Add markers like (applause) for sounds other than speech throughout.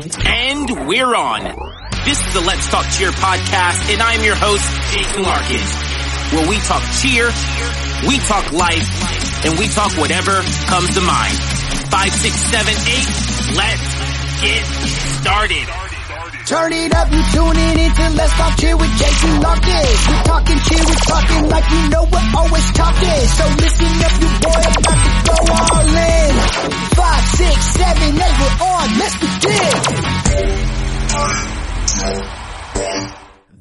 And we're on. This is the Let's Talk Cheer podcast, and I'm your host, Jason Larkin, where we talk cheer, we talk life, and we talk whatever comes to mind. Five, six, seven, eight, let's get started. Turn it up, you tuning into Let's Talk Cheer with Jason Larkin. We're talking cheer, we're talking like you know we're always talking. So listen up, you boy, about to go all in. Five, six, seven, eight, we're on. Let's begin.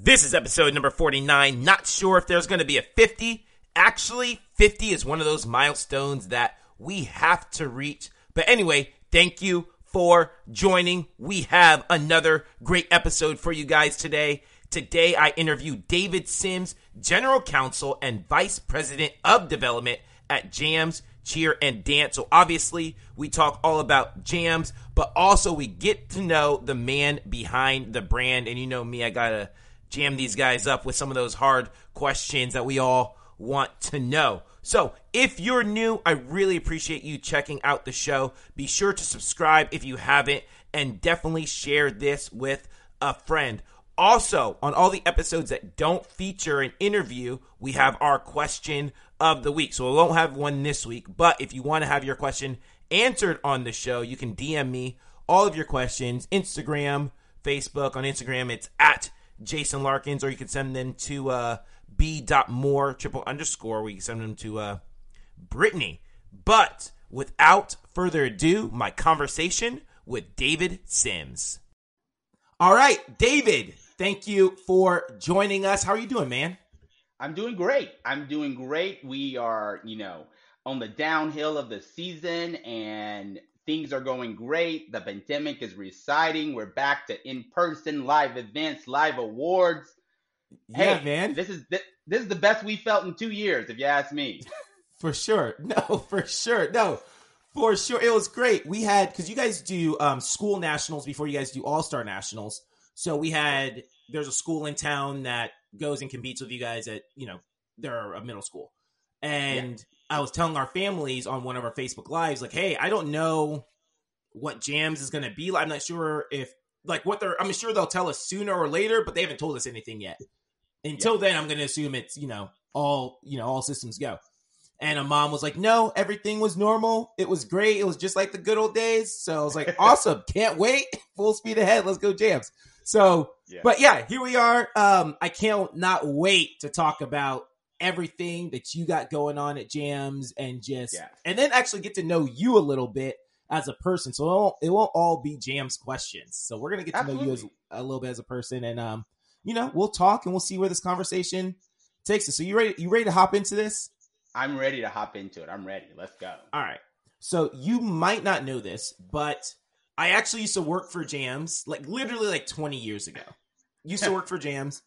This is episode number 49. Not sure if there's going to be a 50. Actually, 50 is one of those milestones that we have to reach. But anyway, thank you for joining. We have another great episode for you guys today. Today, I interview David Sims, General Counsel and Vice President of Development at JAMZ Cheer and Dance. So, obviously, we talk all about JAMZ, but also we get to know the man behind the brand. And you know me, I got to jam these guys up with some of those hard questions that we all want to know. So, if you're new, I really appreciate you checking out the show. Be sure to subscribe if you haven't, and definitely share this with a friend. Also, on all the episodes that don't feature an interview, we have our question of the week. So, we won't have one this week, but if you want to have your question answered on the show, you can DM me all of your questions, Instagram, Facebook. On Instagram, it's at Jason Larkins, or you can send them to uh, b.more triple underscore. We can send them to uh, Brittany. But without further ado, my conversation with David Sims. All right, David, thank you for joining us. How are you doing, man? I'm doing great. I'm doing great. We are, you know, on the downhill of the season and things are going great. The pandemic is receding. We're back to in-person live events, live awards. Yeah, hey, man. This is this, this is the best we felt in 2 years if you ask me. (laughs) For sure. (laughs) No, for sure. No. For sure. It was great. We had cuz you guys do um, school nationals before you guys do All-Star Nationals. So we had there's a school in town that goes and competes with you guys at, you know, they're a middle school. And yeah. I was telling our families on one of our Facebook lives like, "Hey, I don't know what JAMZ is going to be like. I'm not sure if like what they're I'm sure they'll tell us sooner or later, but they haven't told us anything yet. Until yeah. then, I'm going to assume it's, you know, all, you know, all systems go. And a mom was like, no, everything was normal. It was great. It was just like the good old days. So I was like, (laughs) awesome. Can't wait. (laughs) Full speed ahead. Let's go JAMZ. So, yeah. but yeah, here we are. Um, I can't not wait to talk about everything that you got going on at JAMZ and just, yeah. and then actually get to know you a little bit as a person. So it won't, it won't all be JAMZ questions. So we're going to get to Absolutely. know you as a little bit as a person. And, um, you know, we'll talk and we'll see where this conversation takes us. So you ready? You ready to hop into this? I'm ready to hop into it. I'm ready. Let's go. All right. So you might not know this, but I actually used to work for JAMZ, like literally like 20 years ago. (laughs) Used to work for JAMZ.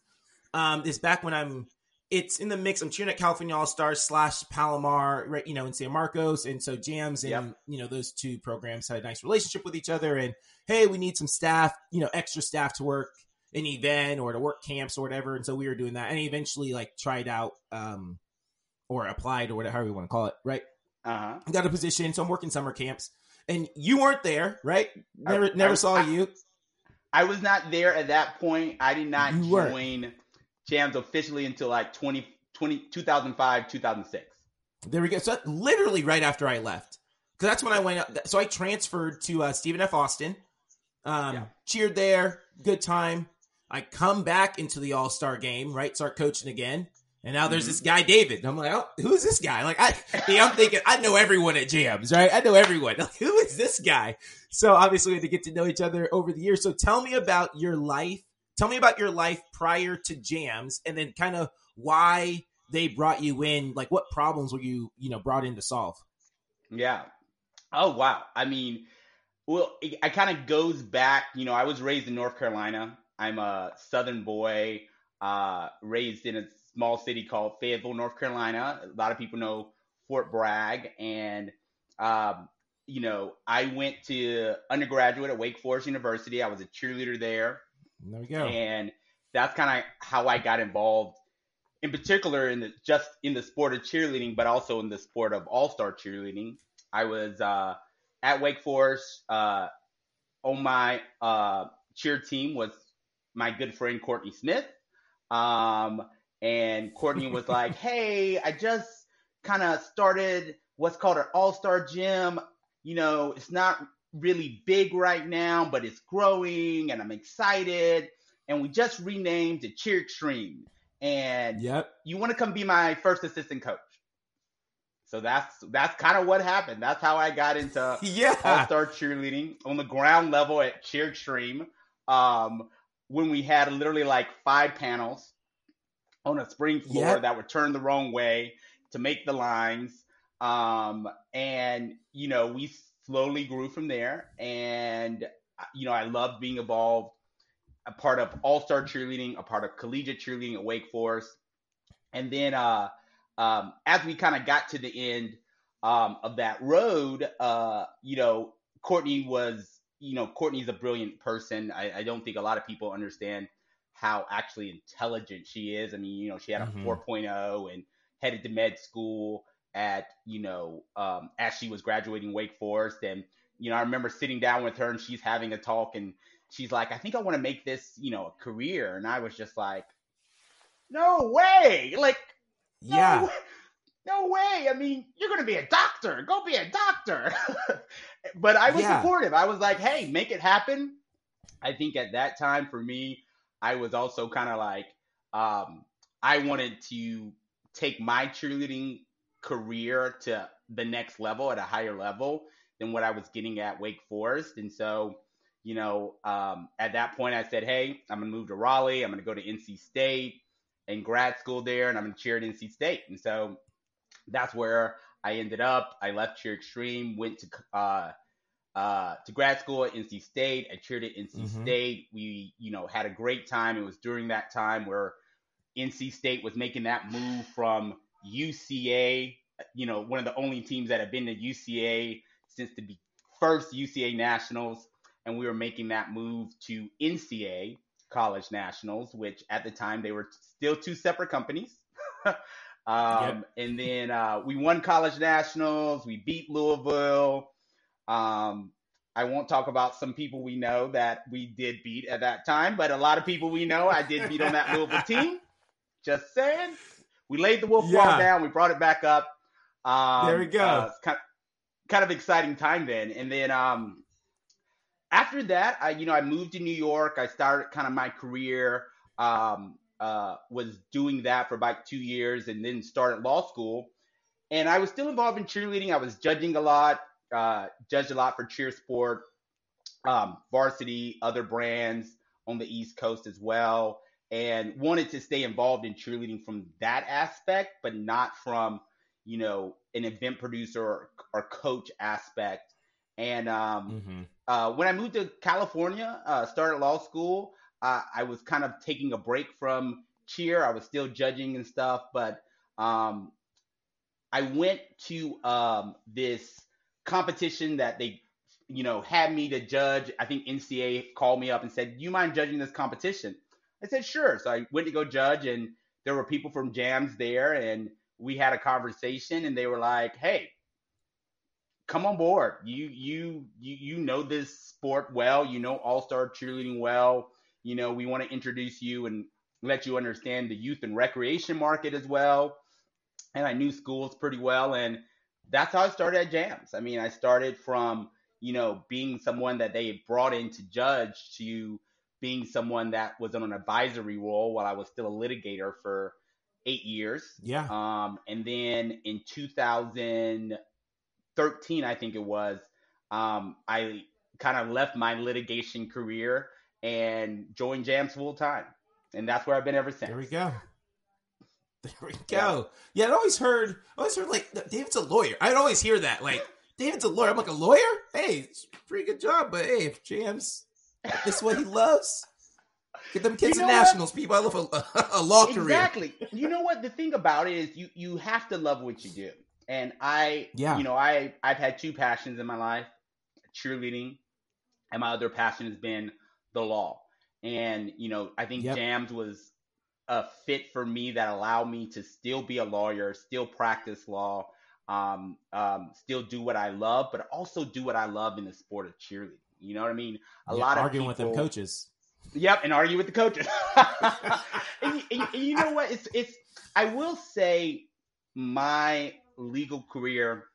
Um, it's back when I'm. It's in the mix. I'm cheering at California All Stars slash Palomar, right? You know, in San Marcos, and so JAMZ and yep. you know those two programs had a nice relationship with each other. And hey, we need some staff, you know, extra staff to work an event or to work camps or whatever. And so we were doing that, and eventually like tried out um or applied or whatever you want to call it, right? Uh-huh. Got a position, so I'm working summer camps, and you weren't there, right? Never, I, never I, saw I, you. I was not there at that point. I did not you join were. JAMZ officially until like 20, 20, 2005, 2006. There we go. So literally right after I left, because that's when I went. Out, so I transferred to uh, Stephen F. Austin. Um, yeah. Cheered there, good time. I come back into the All Star game, right? Start coaching again. And now there's this mm-hmm. guy, David. And I'm like, oh, who's this guy? Like, I, (laughs) I'm thinking, I know everyone at JAMZ, right? I know everyone. (laughs) Like, who is this guy? So obviously we had to get to know each other over the years. So tell me about your life. Tell me about your life prior to JAMZ and then kind of why they brought you in. Like, what problems were you, you know, brought in to solve? Yeah. Oh, wow. I mean, well, it, it kind of goes back, you know, I was raised in North Carolina. I'm a Southern boy, uh, raised in a small city called Fayetteville, North Carolina. A lot of people know Fort Bragg. And, um, you know, I went to undergraduate at Wake Forest University. I was a cheerleader there. There we go. And that's kind of how I got involved, in particular, in the, just in the sport of cheerleading, but also in the sport of all star cheerleading. I was uh, at Wake Forest. Uh, on my uh, cheer team was my good friend Courtney Smith. Um, and Courtney was (laughs) like, "Hey, I just kind of started what's called an all-star gym. You know, it's not really big right now, but it's growing, and I'm excited. And we just renamed to Cheer Extreme. And yep. you want to come be my first assistant coach." So that's that's kind of what happened. That's how I got into (laughs) yeah. all star cheerleading on the ground level at Cheer Extreme. Um, when we had literally like five panels on a spring floor yep. that were turned the wrong way to make the lines. Um, and you know, we slowly grew from there. And you know, I loved being involved, a part of all star cheerleading, a part of collegiate cheerleading at Wake Forest. And then uh, um, as we kind of got to the end um, of that road, uh, you know, Courtney was, you know, Courtney's a brilliant person. I, I, don't think a lot of people understand how actually intelligent she is. I mean, you know, she had a mm-hmm. 4.0 and headed to med school at, you know, um, as she was graduating Wake Forest. And, you know, I remember sitting down with her and she's having a talk and she's like, I think I want to make this, you know, a career. And I was just like, no way. Like, no yeah. Way. No way. I mean, you're going to be a doctor. Go be a doctor. (laughs) but I was yeah. supportive. I was like, hey, make it happen. I think at that time for me, I was also kind of like, um, I wanted to take my cheerleading career to the next level at a higher level than what I was getting at Wake Forest. And so, you know, um, at that point, I said, hey, I'm going to move to Raleigh. I'm going to go to NC State and grad school there, and I'm going to cheer at NC State. And so that's where I ended up. I left Cheer Extreme, went to uh, uh, to grad school at NC State. I cheered at NC mm-hmm. State. We, you know, had a great time. It was during that time where NC State was making that move from UCA, you know, one of the only teams that had been to UCA since the first UCA Nationals, and we were making that move to NCA College Nationals, which at the time they were still two separate companies. (laughs) um, yep. And then uh, we won College Nationals. We beat Louisville. Um, I won't talk about some people we know that we did beat at that time, but a lot of people we know I did beat on that Louisville (laughs) team. Just saying. We laid the wolf yeah. down. We brought it back up. Um, there we go. Uh, kind, of, kind of exciting time then. And then um, after that, I you know I moved to New York. I started kind of my career. Um, uh, was doing that for about two years, and then started law school. And I was still involved in cheerleading. I was judging a lot uh, judged a lot for Cheer Sport, um, Varsity, other brands on the East Coast as well, and wanted to stay involved in cheerleading from that aspect, but not from you know an event producer or, or coach aspect. And um, mm-hmm. uh, when I moved to California, uh, started law school, uh, I was kind of taking a break from cheer. I was still judging and stuff, but um, I went to um, this competition that they, you know, had me to judge. I think NCA called me up and said, "Do you mind judging this competition?" I said, "Sure." So I went to go judge, and there were people from JAMZ there, and we had a conversation, and they were like, "Hey, come on board. You you you you know this sport well. You know All Star cheerleading well. You know we want to introduce you and let you understand the youth and recreation market as well." And I knew schools pretty well, and that's how I started at JAMZ. I mean, I started from, you know, being someone that they brought in to judge to being someone that was on an advisory role while I was still a litigator for eight years. Yeah. Um, and then in 2013, I think it was, um, I kind of left my litigation career and joined JAMZ full time. And that's where I've been ever since. There we go. There we go. Yeah, I'd always heard, I always heard like David's a lawyer. I'd always hear that, like David's a lawyer. I'm like a lawyer. Hey, it's pretty good job, but hey, if JAMZ, this is what he loves. Get them kids you know in nationals, what? people. I love a, a law exactly. career. Exactly. You know what? The thing about it is, you you have to love what you do. And I, yeah. you know, I I've had two passions in my life: cheerleading, and my other passion has been the law. And you know, I think yep. JAMZ was a fit for me that allowed me to still be a lawyer, still practice law, um, um, still do what I love, but also do what I love in the sport of cheerleading. You know what I mean? A Yeah, lot of arguing with them coaches. Yep, and argue with the coaches. (laughs) and, and and you know what? It's it's. I will say my legal career,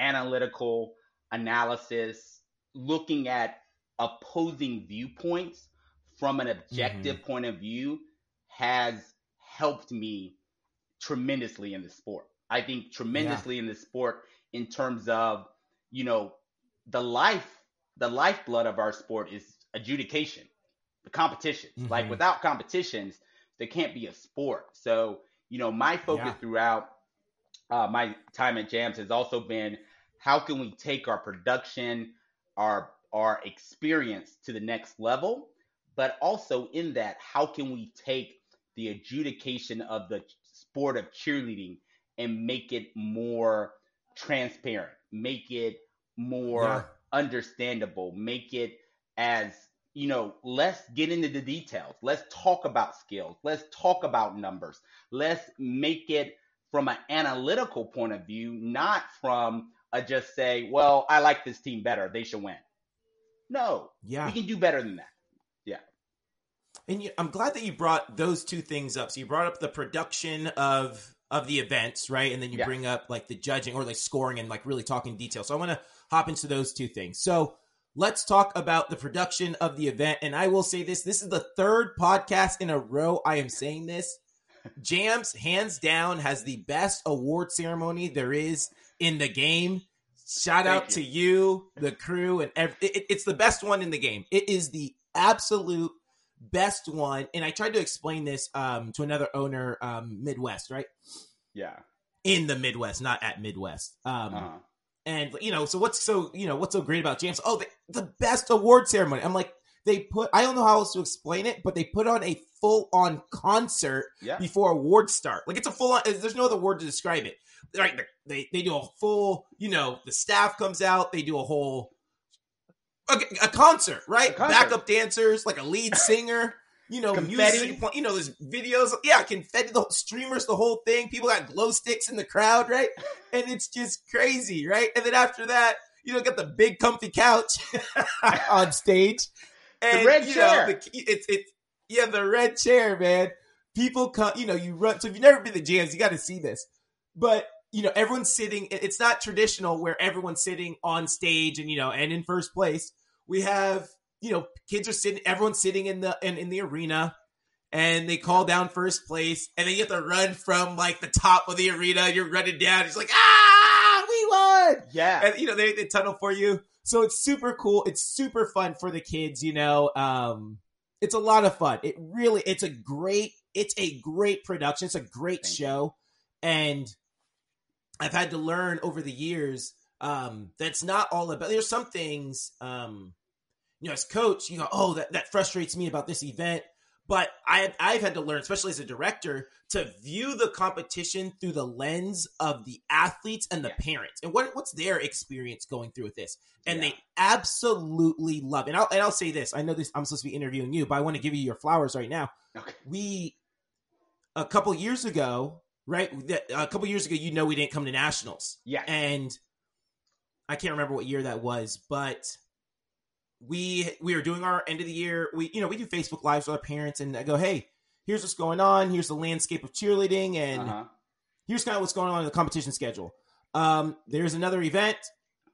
analytical analysis, looking at opposing viewpoints from an objective point of view, has helped me tremendously in the sport. I think tremendously in the sport in terms of you know the life, the lifeblood of our sport is adjudication the competitions. Like Mhm. without competitions, there can't be a sport. So, you know, my focus Yeah. throughout uh, my time at JAMZ has also been how can we take our production, our our experience to the next level, but also in that, how can we take the adjudication of the sport of cheerleading and make it more transparent, make it more Yeah. understandable, make it as you know, let's get into the details. Let's talk about skills. Let's talk about numbers. Let's make it from an analytical point of view, not from a just say, well, I like this team better. They should win. No, Yeah. we can do better than that. Yeah. And you, I'm glad that you brought those two things up. So you brought up the production of of the events, right? And then you Yeah. bring up like the judging or like scoring and like really talking detail. So I want to hop into those two things. So let's talk about the production of the event. And I will say this: this is the third podcast in a row I am saying this. JAMZ, hands down, has the best award ceremony there is in the game. Shout Thank out to you, the crew, and ev- it, it's the best one in the game. It is the absolute best one. And I tried to explain this um, to another owner, um, Midwest, right? Yeah. In the Midwest, not at Midwest. Um, Uh-huh. and you know, so what's so you know what's so great about JAMZ? Oh, the, the best award ceremony. I'm like, they put. I don't know how else to explain it, but they put on a full on concert Yeah. before awards start. Like it's a full on. There's no other word to describe it. Like they they do a full. You know, the staff comes out. They do a whole. A, a concert, right? A concert. Backup dancers, like a lead (laughs) singer. You know, Confetti. music. You know, there's videos. Yeah, confetti. The streamers, the whole thing. People got glow sticks in the crowd, right? And it's just crazy, right? And then after that, you know, got the big comfy couch (laughs) on stage. And, red you chair. Know, the, it's it's yeah, the red chair, man. People come, you know, you run. So if you've never been to JAMZ, you got to see this. But you know, everyone's sitting. It's not traditional where everyone's sitting on stage and you know, and in first place. We have you know, kids are sitting. Everyone's sitting in the in, in the arena. And they call down first place, and then you have to run from like the top of the arena. You're running down. It's like, ah, we won! Yeah. and you know they, they tunnel for you so it's super cool it's super fun for the kids you know um it's a lot of fun it really it's a great it's a great production it's a great Thank you. show and i've had to learn over the years um that's not all about there's some things um you know as coach you go oh that, that frustrates me about this event but I, I've had to learn, especially as a director, to view the competition through the lens of the athletes and the Yeah. parents, and what what's their experience going through with this. And Yeah. they absolutely love. It. And I'll and I'll say this: I know this. I'm supposed to be interviewing you, but I want to give you your flowers right now. Okay. We a couple years ago, right? A couple years ago, you know, we didn't come to nationals, Yeah. and I can't remember what year that was, but we we are doing our end of the year. We you know we do Facebook lives with our parents, and I go, hey, here's what's going on. Here's the landscape of cheerleading, and Uh-huh. here's kind of what's going on in the competition schedule. Um, there's another event.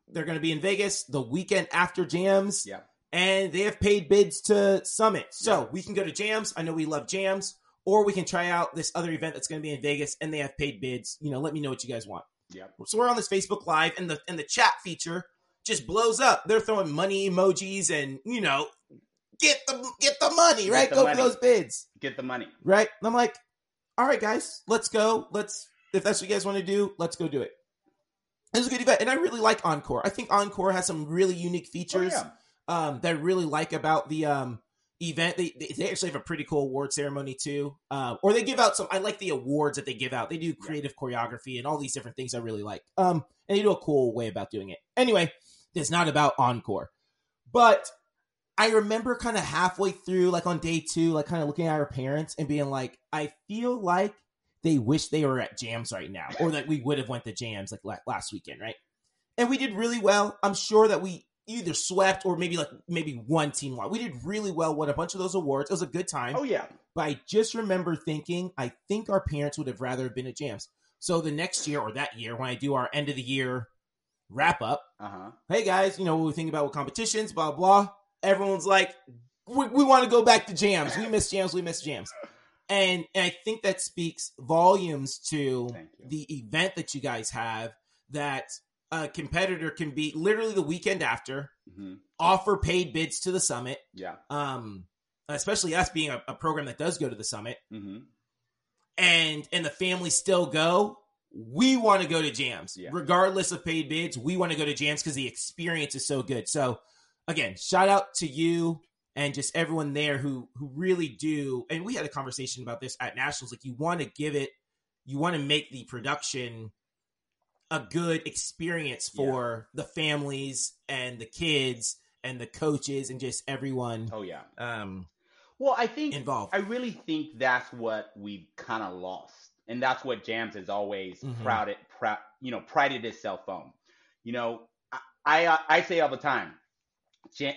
They're going to be in Vegas the weekend after JAMZ, Yeah. and they have paid bids to Summit. So Yeah. we can go to JAMZ. I know we love JAMZ, or we can try out this other event that's going to be in Vegas, and they have paid bids. You know, let me know what you guys want. Yep. So we're on this Facebook Live, and the and the chat feature just blows up. They're throwing money emojis, and you know, get the get the money, right? the Go money. for those bids, Get the money. right? And I'm like, all right, guys, let's go. Let's if that's what you guys want to do, let's go do it. It was a good event, and I really like Encore. I think Encore has some really unique Oh, features yeah. um, that I really like about the um, event. They, they actually have a pretty cool award ceremony too, uh, or they give out some. I like the awards that they give out. They do creative choreography and all these different things I really like. Um, and they do a cool way about doing it. Anyway, it's not about encore, but I remember kind of halfway through, like on day two, like kind of looking at our parents and being like, I feel like they wish they were at JAMZ right now, or that we would have went to JAMZ like last weekend, right? And we did really well. I'm sure that we either swept or maybe like maybe one team won. We did really well, won a bunch of those awards. It was a good time. Oh yeah. But I just remember thinking, I think our parents would have rather been at JAMZ. So the next year or that year, when I do our end of the year wrap up, Uh-huh. hey guys, you know what we think about what competitions, blah blah. Everyone's like, we, we want to go back to JAMZ. We miss JAMZ. We miss JAMZ. And, and I think that speaks volumes to the event that you guys have. That a competitor can be literally the weekend after hmm offer paid bids to the summit. Yeah. Um, especially us being a, a program that does go to the summit, hmm and and the family still go. We want to go to JAMZ, Yeah. regardless of paid bids. We want to go to JAMZ because the experience is so good. So, again, shout out to you and just everyone there who who really do. And we had a conversation about this at nationals. Like, you want to give it, you want to make the production a good experience for the families and the kids and the coaches and just everyone Oh yeah. um Well, I think involved. I really think that's what we've kind of lost, and that's what JAMZ has always Mhm. prouded, proud, you know, prided itself on. You know, I I, uh, I say all the time,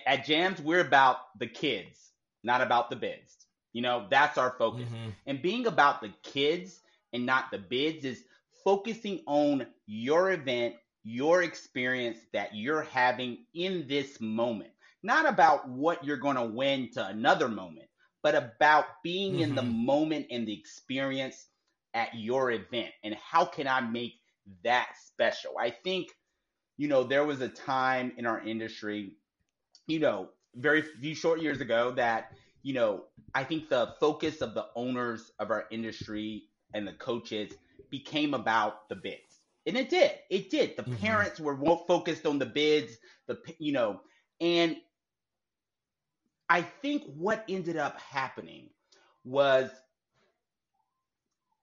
at JAMZ we're about the kids, not about the bids. You know, that's our focus. Mhm. And being about the kids and not the bids is focusing on your event, your experience that you're having in this moment. Not about what you're going to win to another moment, but about being in the Mhm. moment and the experience at your event. And how can I make that special? I think, you know, there was a time in our industry, you know, very few short years ago that you know, I think the focus of the owners of our industry and the coaches became about the bids. And it did. It did. The Mhm. parents were focused on the bids, the you know, and I think what ended up happening was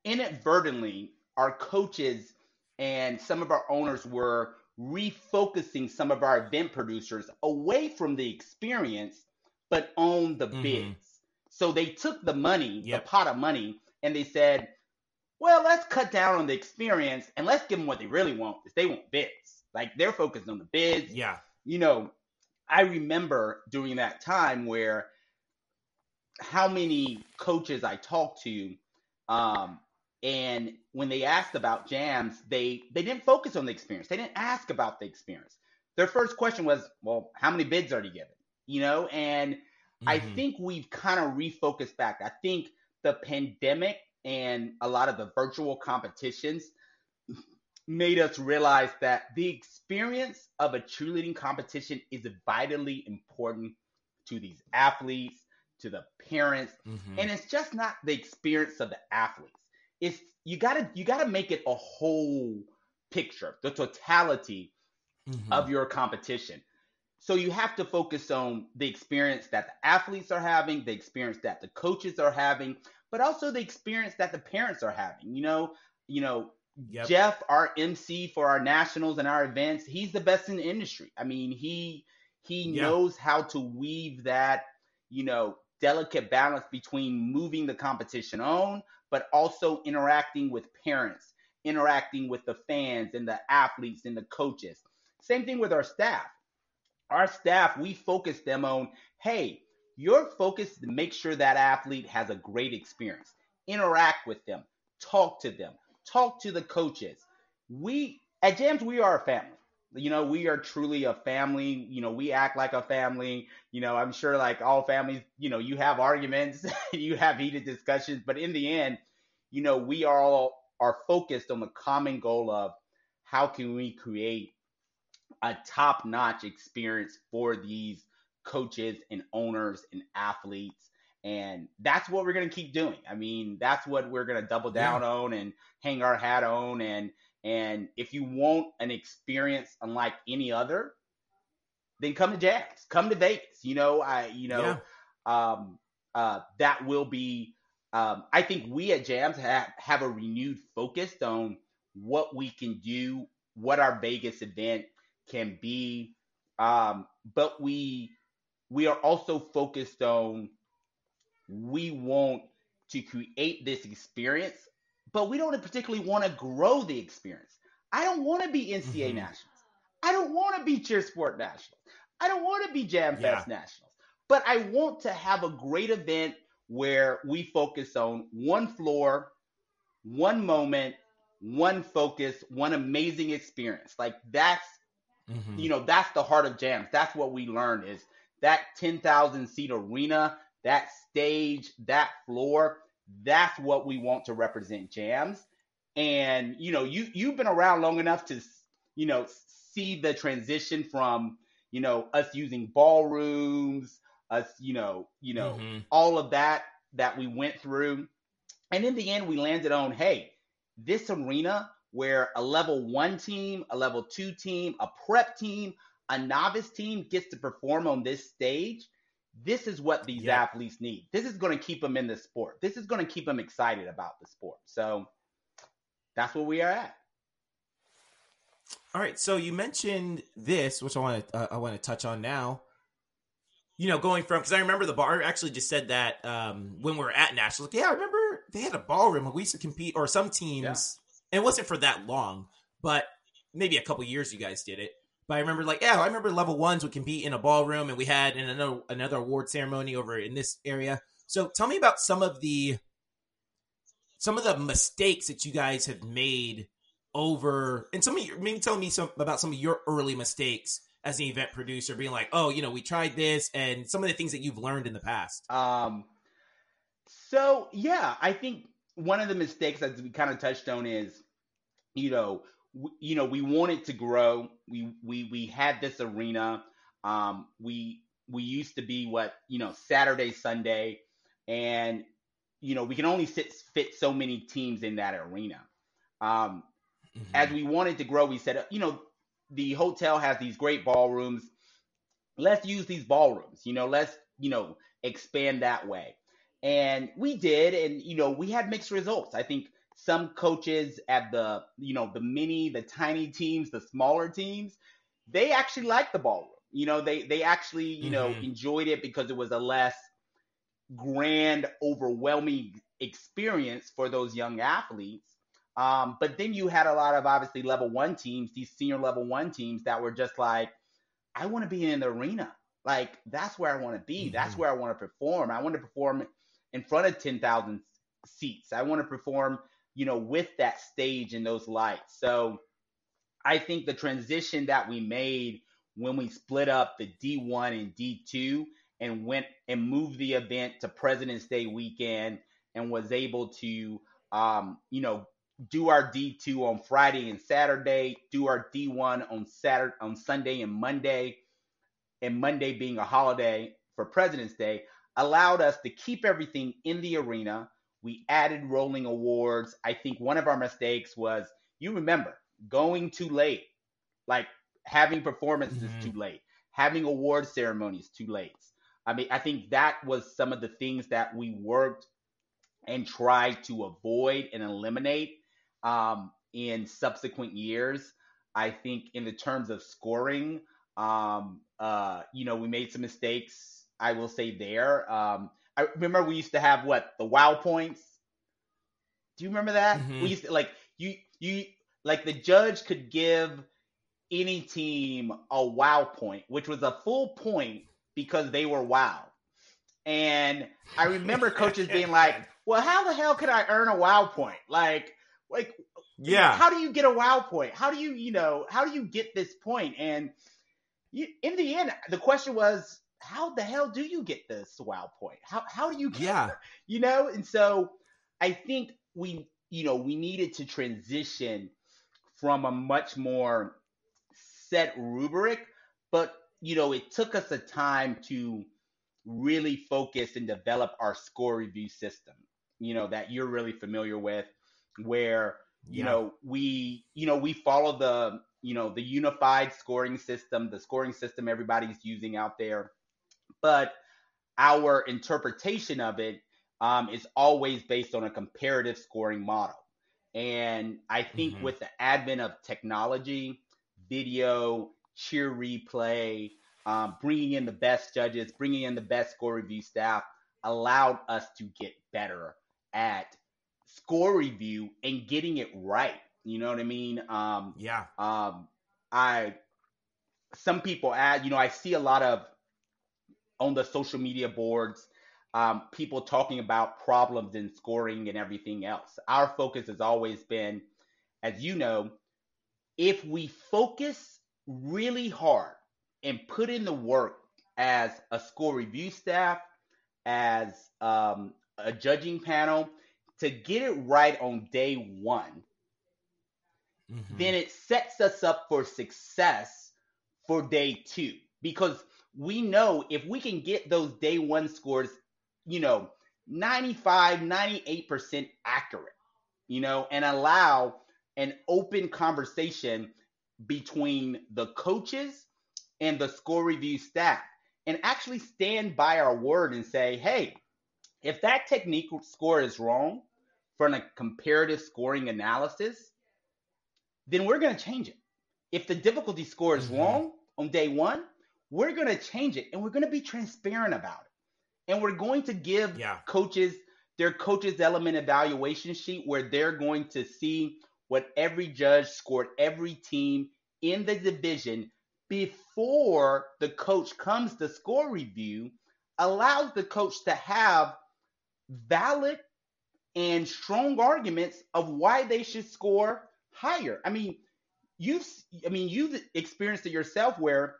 inadvertently our coaches and some of our owners were refocusing some of our event producers away from the experience but on the Mhm. bids. So they took the money, Yep. the pot of money, and they said, well, let's cut down on the experience and let's give them what they really want is they want bids. Like they're focused on the bids. Yeah. You know, I remember during that time where how many coaches I talked to, um, and when they asked about JAMZ, they they didn't focus on the experience. They didn't ask about the experience. Their first question was, "Well, how many bids are you given?" You know, and I Mhm. think we've kind of refocused back. I think the pandemic and a lot of the virtual competitions made us realize that the experience of a cheerleading competition is vitally important to these athletes, to the parents, Mhm. and it's just not the experience of the athletes. It's you gotta you gotta make it a whole picture, the totality Mhm. of your competition. So you have to focus on the experience that the athletes are having, the experience that the coaches are having, but also the experience that the parents are having. You know, you know, Yep. Jeff, our MC for our nationals and our events, he's the best in the industry. I mean, he he Yeah. knows how to weave that, you know, delicate balance between moving the competition on, but also interacting with parents, interacting with the fans and the athletes and the coaches. Same thing with our staff. Our staff, we focus them on, hey, your focus to make sure that athlete has a great experience. Interact with them, talk to them, talk to the coaches. We at JAMZ, we are a family. You know, we are truly a family. You know, we act like a family. You know, I'm sure like all families, you know, you have arguments, (laughs) you have heated discussions, but in the end, you know, we are all are focused on the common goal of how can we create a top-notch experience for these coaches and owners and athletes. And that's what we're going to keep doing. I mean that's what we're going to double down on and hang our hat on. And and if you want an experience unlike any other then come to jazz come to vegas. You know i you know Yeah. um uh that will be um i think we at JAMZ have have a renewed focus on what we can do what our vegas event can be. Um but we we are also focused on we want to create this experience but we don't particularly want to grow the experience i don't want to be nca Mhm. nationals i don't want to be cheer sport nationals I don't want to be Jam Fest Yeah. Nationals, but I want to have a great event where we focus on one floor, one moment, one focus, one amazing experience. Like that's Mhm. you know that's the heart of JAMZ that's what we learn is that 10,000 seat arena that stage that floor that's what we want to represent JAMZ and you know you you've been around long enough to you know see the transition from you know us using ballrooms us you know you know Mhm. all of that that we went through and in the end we landed on hey this arena where a level one team, a level two team, a prep team, a novice team gets to perform on this stage, this is what these Yeah. athletes need. This is going to keep them in the sport. This is going to keep them excited about the sport. So that's where we are at. All right, so you mentioned this, which I want to uh, I want to touch on now. You know, going from because I remember the bar actually just said that um, when we were at nationals. Like, yeah, I remember they had a ballroom. and We used to compete, or some teams. And it wasn't for that long, but maybe a couple years you guys did it. But I remember, like, yeah, I remember level ones would compete in a ballroom, and we had in another another award ceremony over in this area. So tell me about some of the some of the mistakes that you guys have made over and some of you maybe tell me some about some of your early mistakes as an event producer being like oh you know we tried this and some of the things that you've learned in the past Um, so yeah, I think one of the mistakes that we kind of touched on is, you know, w- you know, we wanted to grow. We we we had this arena. Um, we we used to be what you know Saturday Sunday, and you know we can only sit fit so many teams in that arena. Um, as we wanted to grow, we said, uh, you know, the hotel has these great ballrooms. Let's use these ballrooms. You know, let's you know expand that way. And we did, and you know, we had mixed results. I think some coaches at the you know the mini, the tiny teams, the smaller teams, they actually liked the ballroom. You know, they they actually you know Mhm. enjoyed it because it was a less grand, overwhelming experience for those young athletes. Um, but then you had a lot of obviously level one teams, these senior level one teams that were just like, I want to be in the arena. Like that's where I want to be. That's Mhm. where I want to perform. I want to perform in front of ten thousand seats. I want to perform, you know, with that stage and those lights. So I think the transition that we made when we split up the D1 and D2 and went and moved the event to President's Day weekend and was able to, um, you know, do our D2 on Friday and Saturday, do our D1 on Saturday, on Sunday and Monday, and Monday being a holiday for President's Day, allowed us to keep everything in the arena. We added rolling awards. I think one of our mistakes was, you remember, going too late, like having performances Mhm. too late, having award ceremonies too late. I mean, I think that was some of the things that we worked and tried to avoid and eliminate um, in subsequent years. I think in the terms of scoring, um, uh, you know, we made some mistakes. I will say there. Um, I remember we used to have what the wow points. Do you remember that? Mhm. We used to like you you like the judge could give any team a wow point, which was a full point because they were wow. And I remember (laughs) coaches being like, "Well, how the hell could I earn a wow point? Like, like yeah how do you get a wow point? How do you, you know, how do you get this point? And you, in the end, the question was, how the hell do you get this wow point? How how do you get yeah you know? And so I think we, you know, we needed to transition from a much more set rubric, but you know, it took us a time to really focus and develop our score review system, you know, that you're really familiar with, where you Yeah. know we you know we follow the you know the unified scoring system the scoring system everybody's using out there but our interpretation of it um, is always based on a comparative scoring model and i think Mhm. with the advent of technology video cheer replay um, bringing in the best judges bringing in the best score review staff allowed us to get better at score review and getting it right. You know what I mean? Um, yeah um, I some people add, you know, I see a lot of on the social media boards, um, people talking about problems in scoring and everything else. Our focus has always been, as you know, if we focus really hard and put in the work as a score review staff, as um, a judging panel, to get it right on day one, mm-hmm. then it sets us up for success for day two. Because we know if we can get those day one scores, you know, 95, 98% accurate, you know, and allow an open conversation between the coaches and the score review staff and actually stand by our word and say, hey, if that technique score is wrong from a comparative scoring analysis, then we're going to change it. If the difficulty score is mm-hmm. wrong on day one, we're going to change it and we're going to be transparent about it. And we're going to give yeah. coaches their coaches element evaluation sheet where they're going to see what every judge scored every team in the division before the coach comes to score review allows the coach to have valid and strong arguments of why they should score higher. I mean, you've I mean you've experienced it yourself where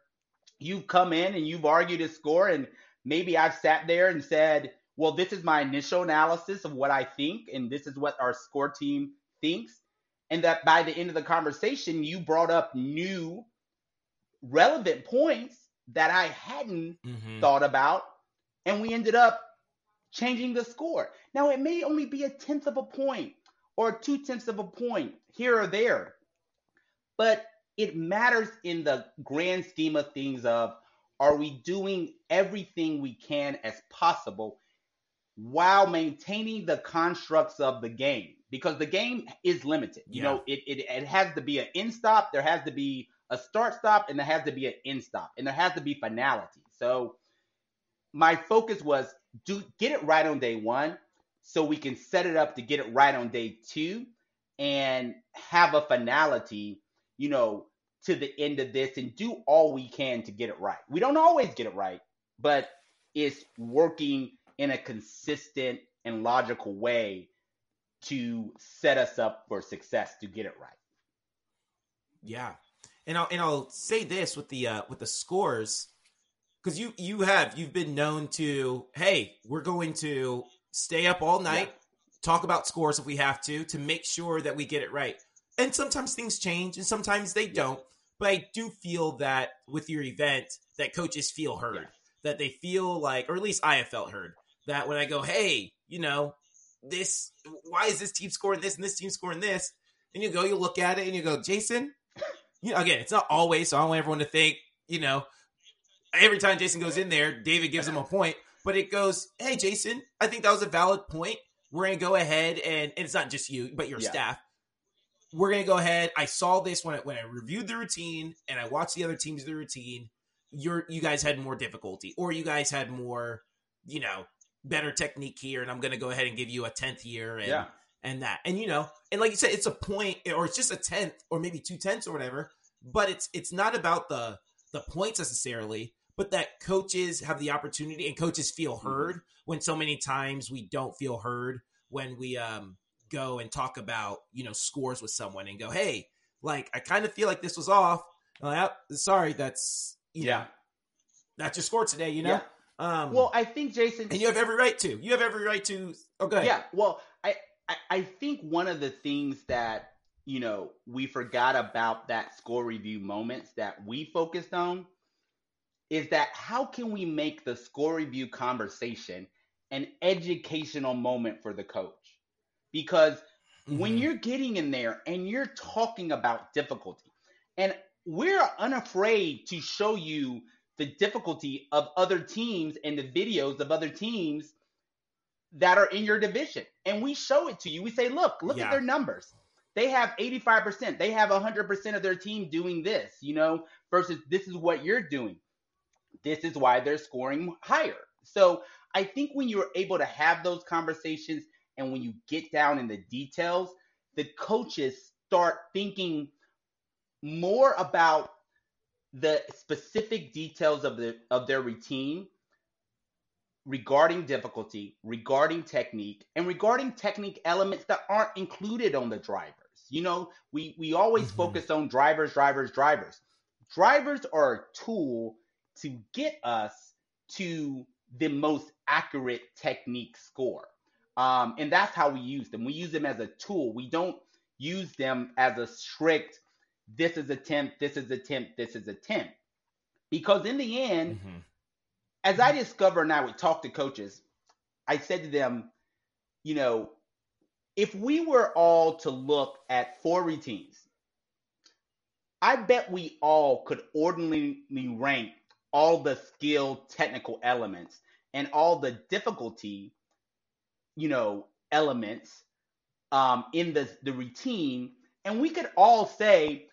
you've come in and you've argued a score and maybe I've sat there and said, "Well, this is my initial analysis of what I think and this is what our score team thinks." And that by the end of the conversation, you brought up new relevant points that I hadn't mm-hmm. thought about and we ended up changing the score. Now, it may only be a tenth of a point or two tenths of a point here or there, but it matters in the grand scheme of things of are we doing everything we can as possible while maintaining the constructs of the game because the game is limited. You know, it, it, it has to be an in stop, there has to be a start stop, and there has to be an end stop, and there has to be finality. So my focus was do get it right on day one so we can set it up to get it right on day two and have a finality, you know, to the end of this and do all we can to get it right. We don't always get it right, but it's working in a consistent and logical way to set us up for success to get it right. Yeah. And I'll and I'll say this with the uh with the scores because you you have you've been known to hey we're going to stay up all night yeah. talk about scores if we have to to make sure that we get it right and sometimes things change and sometimes they don't but i do feel that with your event that coaches feel heard yeah. that they feel like or at least i have felt heard that when i go hey you know this why is this team scoring this and this team scoring this and you go you look at it and you go jason you know again it's not always so i don't want everyone to think you know every time Jason goes in there, David gives him a point, but it goes, "Hey, Jason, I think that was a valid point. We're gonna go ahead and, and it's not just you, but your yeah. staff. We're gonna go ahead. I saw this when I, when I reviewed the routine and I watched the other teams the routine. You're you guys had more difficulty, or you guys had more, you know, better technique here, and I'm gonna go ahead and give you a tenth year and yeah. and that, and you know, and like you said, it's a point, or it's just a tenth, or maybe two tenths or whatever. But it's it's not about the the points necessarily but that coaches have the opportunity and coaches feel mm-hmm. heard mm-hmm. when so many times we don't feel heard when we um, go and talk about you know scores with someone and go hey like i kind of feel like this was off. Like, sorry that's yeah. know, that's your score today you know? Yeah. um, well i think jason and you have every right to. You have every right to okay oh, yeah well I, I i think one of the things that you know we forgot about that score review moments that we focused on is that how can we make the score review conversation an educational moment for the coach? Because mm-hmm. when you're getting in there and you're talking about difficulty, and we're unafraid to show you the difficulty of other teams and the videos of other teams that are in your division. And we show it to you. We say, look, look yeah. at their numbers. They have 85%. They have 100% of their team doing this, you know, versus this is what you're doing. This is why they're scoring higher. So I think when you're able to have those conversations and when you get down in the details, the coaches start thinking more about the specific details of the of their routine regarding difficulty, regarding technique, and regarding technique elements that aren't included on the drivers. You know, we we always mm-hmm. focus on drivers, drivers, drivers. Drivers are a tool to get us to the most accurate technique score. Um, and that's how we use them. We use them as a tool. We don't use them as a strict, this is attempt, this is attempt, this is attempt. Because in the end, mm-hmm. as I discover and I would talk to coaches, I said to them, you know, if we were all to look at four routines, I bet we all could ordinarily rank all the skill technical elements and all the difficulty, you know, elements um, in the, the routine. And we could all say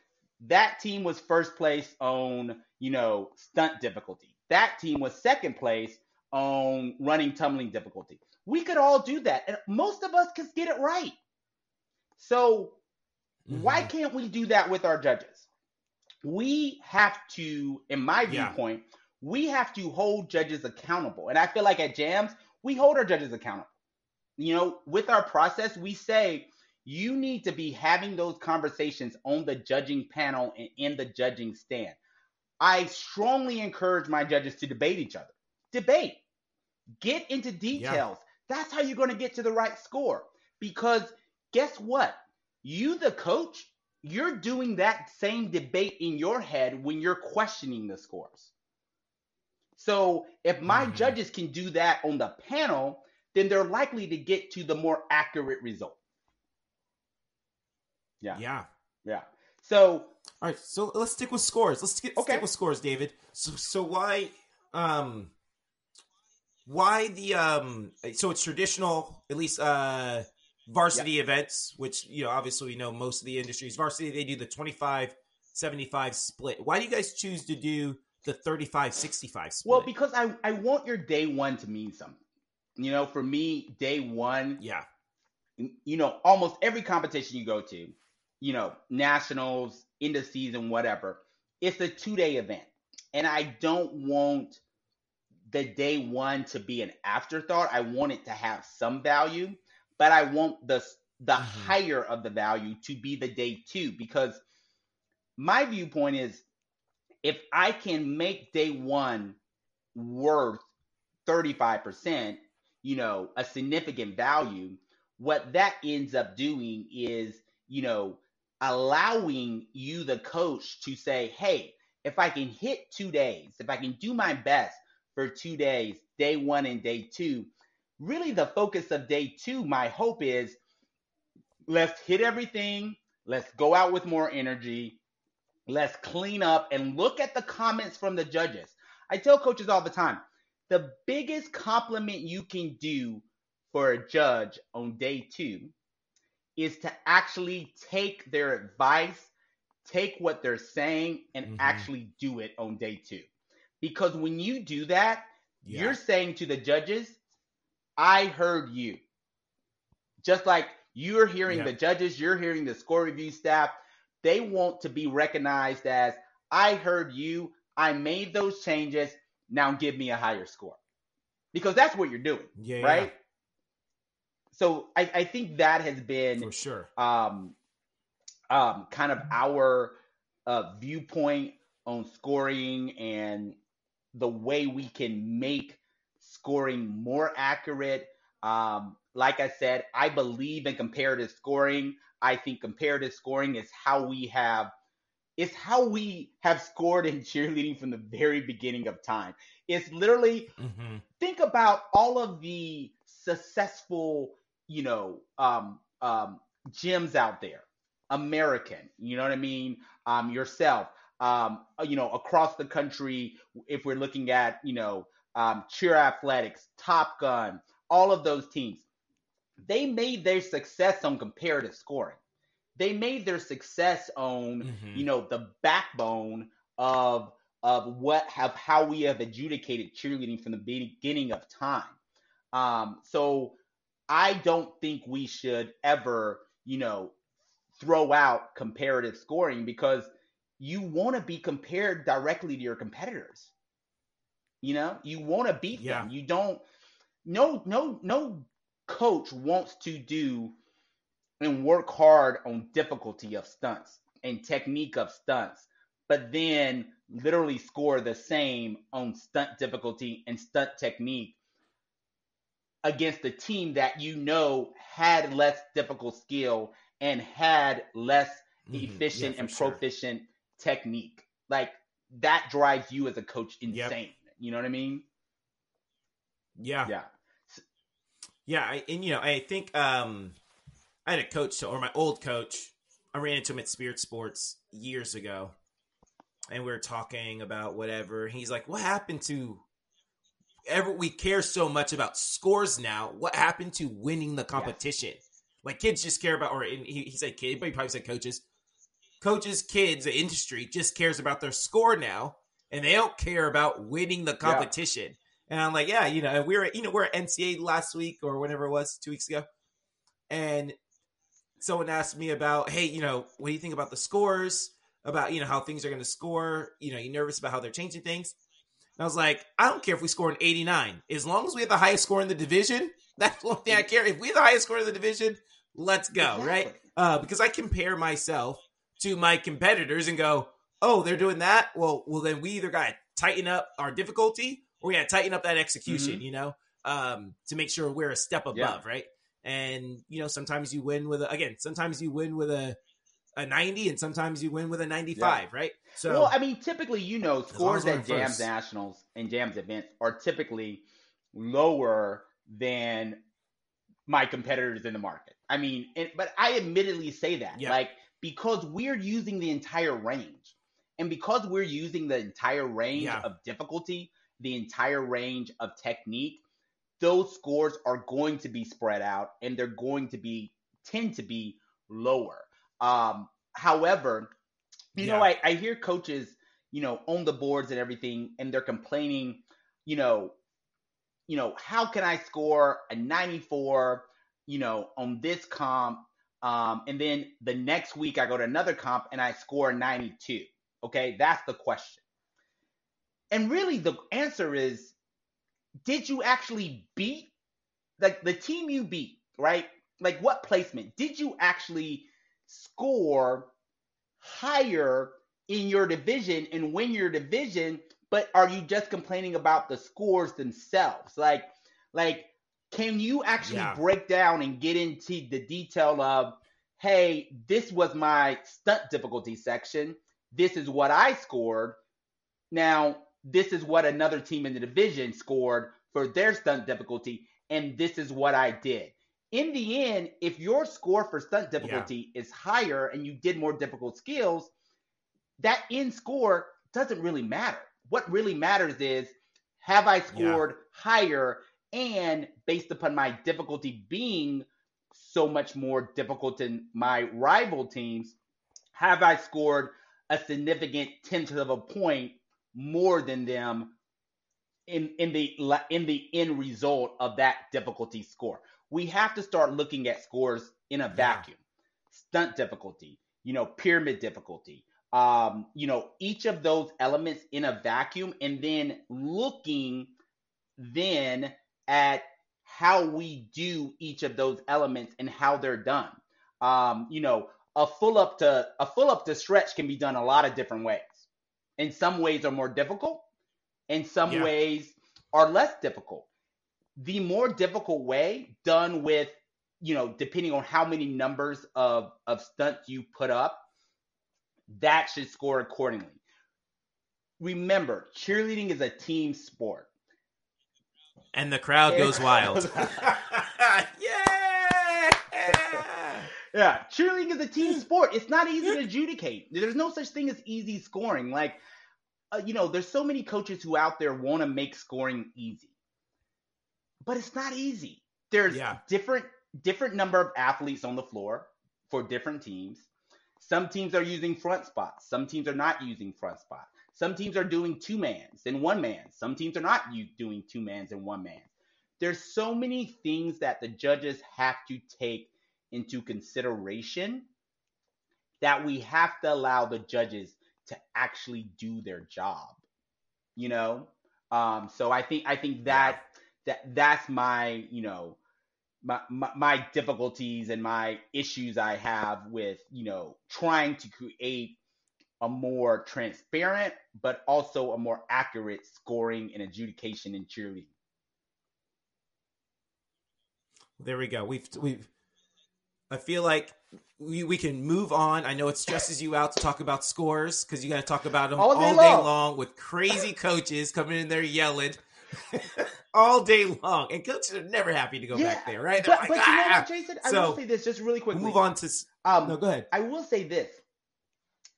that team was first place on, you know, stunt difficulty. That team was second place on running tumbling difficulty. We could all do that. And most of us could get it right. So mm-hmm. why can't we do that with our judges? We have to, in my yeah. viewpoint, we have to hold judges accountable. And I feel like at JAMZ, we hold our judges accountable. You know, with our process, we say you need to be having those conversations on the judging panel and in the judging stand. I strongly encourage my judges to debate each other. Debate. Get into details. Yeah. That's how you're going to get to the right score. Because guess what? You, the coach, you're doing that same debate in your head when you're questioning the scores. So if my mm-hmm. judges can do that on the panel, then they're likely to get to the more accurate result. Yeah. Yeah. Yeah. So all right, so let's stick with scores. Let's get, okay. stick with scores, David. So so why um why the um so it's traditional at least uh varsity yep. events which you know obviously we know most of the industries varsity they do the 25 75 split. Why do you guys choose to do the 35 65 split? Well, because I, I want your day one to mean something. You know, for me, day one, yeah, you know, almost every competition you go to, you know, nationals, end of season, whatever, it's a two day event. And I don't want the day one to be an afterthought. I want it to have some value, but I want the the mm-hmm. higher of the value to be the day two because my viewpoint is if I can make day one worth 35%, you know, a significant value, what that ends up doing is, you know, allowing you, the coach, to say, hey, if I can hit two days, if I can do my best for two days, day one and day two, really the focus of day two, my hope is let's hit everything, let's go out with more energy, let's clean up and look at the comments from the judges. I tell coaches all the time, the biggest compliment you can do for a judge on day two is to actually take their advice, take what they're saying, and mm-hmm. actually do it on day two. Because when you do that, yeah. you're saying to the judges, I heard you. Just like you're hearing yeah. the judges, you're hearing the score review staff, they want to be recognized as, I heard you, I made those changes, now give me a higher score. Because that's what you're doing. Yeah. Right? Yeah. So I, I think that has been for sure um um kind of our uh viewpoint on scoring and the way we can make scoring more accurate. Um, like I said, I believe in comparative scoring. I think comparative scoring is how we have it's how we have scored in cheerleading from the very beginning of time. It's literally mm-hmm. think about all of the successful, you know, um, um, gyms out there, American. You know what I mean? Um, yourself, um, you know, across the country. If we're looking at, you know, um, cheer athletics, Top Gun, all of those teams, they made their success on comparative scoring they made their success on mm-hmm. you know the backbone of of what have how we have adjudicated cheerleading from the beginning of time. Um, so I don't think we should ever you know throw out comparative scoring because you want to be compared directly to your competitors. You know, you want to beat Yeah. them. You don't. No, no, no coach wants to do and work hard on difficulty of stunts and technique of stunts, but then literally score the same on stunt difficulty and stunt technique against a team that you know had less difficult skill and had less Mhm. efficient Yeah, and sure. proficient technique. Like that drives you as a coach Yep. insane. You know what I mean? Yeah. Yeah. Yeah, I, and you know, I think um, I had a coach, or my old coach. I ran into him at Spirit Sports years ago, and we were talking about whatever. He's like, "What happened to ever? We care so much about scores now. What happened to winning the competition? Like kids just care about, or he, he said kid, but he probably said coaches. Coaches, kids, the industry just cares about their score now, and they don't care about winning the competition." And I'm like, yeah, you know, we were, at- you know, we're at NCA last week or whenever it was, two weeks ago, and someone asked me about, hey, you know, what do you think about the scores? About you know how things are going to score? You know, you nervous about how they're changing things? And I was like, I don't care if we score an 89, as long as we have the highest score in the division. (laughs) That's the only thing I care. If we have the highest score in the division, let's go, right? Uh, because I compare myself to my competitors and go, oh, they're doing that. Well, well, then we either got to tighten up our difficulty or we got to tighten up that execution, you know, um, to make sure we're a step above, Yeah. right? And you know, sometimes you win with a, again, sometimes you win with a a 90 and sometimes you win with a 95, right? So well, I mean, typically, you know, scores as we're in at JAMZ. Nationals and JAMZ events are typically lower than my competitors in the market. I mean, and, but I admittedly say that, Yeah. like, because we're using the entire range, and because we're using the entire range Yeah. of difficulty, the entire range of technique, those scores are going to be spread out, and they're going to be tend to be lower. Um, however, you know, I, I hear coaches, you know, on the boards and everything, and they're complaining, you know, you know, how can I score a 94, you know, on this comp? Um, and then the next week I go to another comp and I score 92. Okay, that's the question. And really the answer is, did you actually beat like the team you beat, right? Like what placement? Did you actually score higher in your division and win your division, but are you just complaining about the scores themselves? Like, like, can you actually Yeah. break down and get into the detail of, hey, this was my stunt difficulty section. This is what I scored. Now, this is what another team in the division scored for their stunt difficulty, and this is what I did. In the end, if your score for stunt difficulty is higher and you did more difficult skills, that end score doesn't really matter. What really matters is have I scored higher and based upon my difficulty being so much more difficult than my rival teams, have I scored a significant tenth of a point more than them in in the in the end result of that difficulty score. We have to start looking at scores in a vacuum. Stunt difficulty, you know, pyramid difficulty, um, you know, each of those elements in a vacuum, and then looking then at how we do each of those elements and how they're done. Um, you know, a full up to a full up to stretch can be done a lot of different ways. In some ways are more difficult, in some Yeah. ways are less difficult. The more difficult way done with, you know, depending on how many numbers of, of stunts you put up, that should score accordingly. Remember, cheerleading is a team sport. and the crowd goes wild. (laughs) (laughs) yeah. Yeah, cheerleading is a team sport. It's not easy to adjudicate. There's no such thing as easy scoring. Like, uh, you know, there's so many coaches who out there want to make scoring easy, but it's not easy. There's Yeah. different different number of athletes on the floor for different teams. Some teams are using front spots. Some teams are not using front spot. Some teams are doing two mans and one man. Some teams are not doing two mans and one man. There's so many things that the judges have to take into consideration that we have to allow the judges to actually do their job. You know, um, so I think I think that that that's my you know my, my, my difficulties and my issues I have with you know trying to create a more transparent but also a more accurate scoring and adjudication in cheerleading. There we go. We've we've. I feel like we, we can move on. I know it stresses you out to talk about scores because you got to talk about them all day, all day long. long. with crazy coaches coming in there yelling (laughs) all day long, and coaches are never happy to go yeah, back there, right? But, like, but ah. you know what, Jason? I so, will say this just really quickly. Move on to. Um, no, go ahead. I will say this.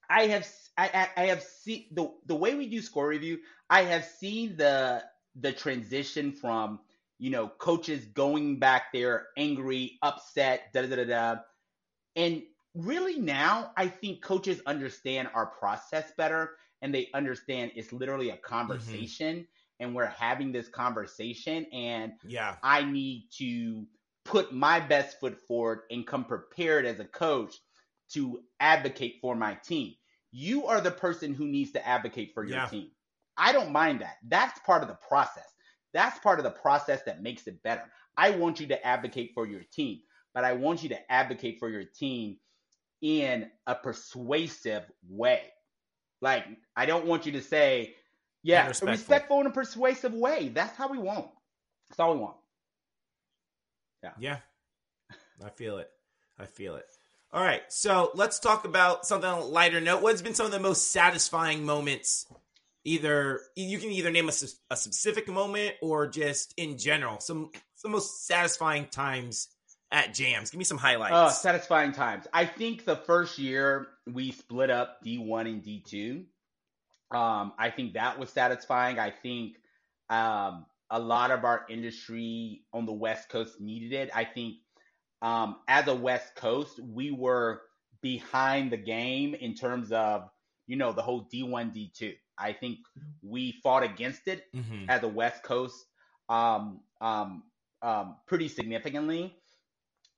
I have I, I have seen the the way we do score review. I have seen the the transition from you know coaches going back there angry, upset, da da da da, and really now I think coaches understand our process better and they understand it's literally a mm-hmm. conversation mm-hmm. and we're having this conversation and yeah I need to put my best foot forward and come prepared as a coach to advocate for my team you are the person who needs to advocate for your yeah. team. I don't mind that. That's part of the process. That's part of the process that makes it better. I want you to advocate for your team, but I want you to advocate for your team in a persuasive way. Like, I don't want you to say, yeah, respectful. respectful in a persuasive way. That's how we want. That's all we want. Yeah. Yeah. I feel it. I feel it. All right, so let's talk about something on a lighter note. What's been some of the most satisfying moments? Either you can either name a, a specific moment or just in general, some some most satisfying times at JAMZ. Give me some highlights. Uh, satisfying times. I think the first year we split up D1 and D2. Um, I think that was satisfying. I think um, a lot of our industry on the West Coast needed it. I think um, as a West Coast, we were behind the game in terms of, you know, the whole D1, D2. I think we fought against it mm-hmm. as a West Coast um, um, um, pretty significantly.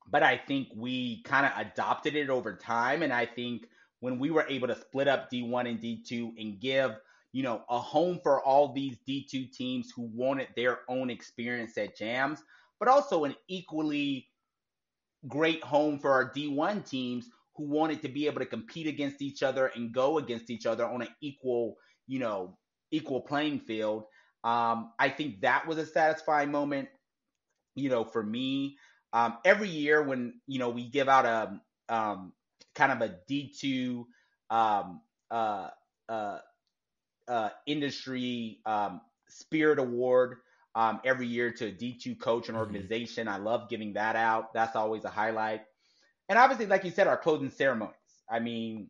But I think we kind of adopted it over time. And I think when we were able to split up D1 and D2 and give, you know, a home for all these D2 teams who wanted their own experience at JAMZ, but also an equally great home for our D1 teams who wanted to be able to compete against each other and go against each other on an equal, you know, equal playing field. Um, I think that was a satisfying moment, you know, for me. Um, every year when you know we give out a um, kind of a D two um, uh, uh, uh, industry um, spirit award um, every year to a D2 coach and mm-hmm. organization. Mm-hmm. I love giving that out. That's always a highlight. And obviously, like you said, our closing ceremonies. I mean,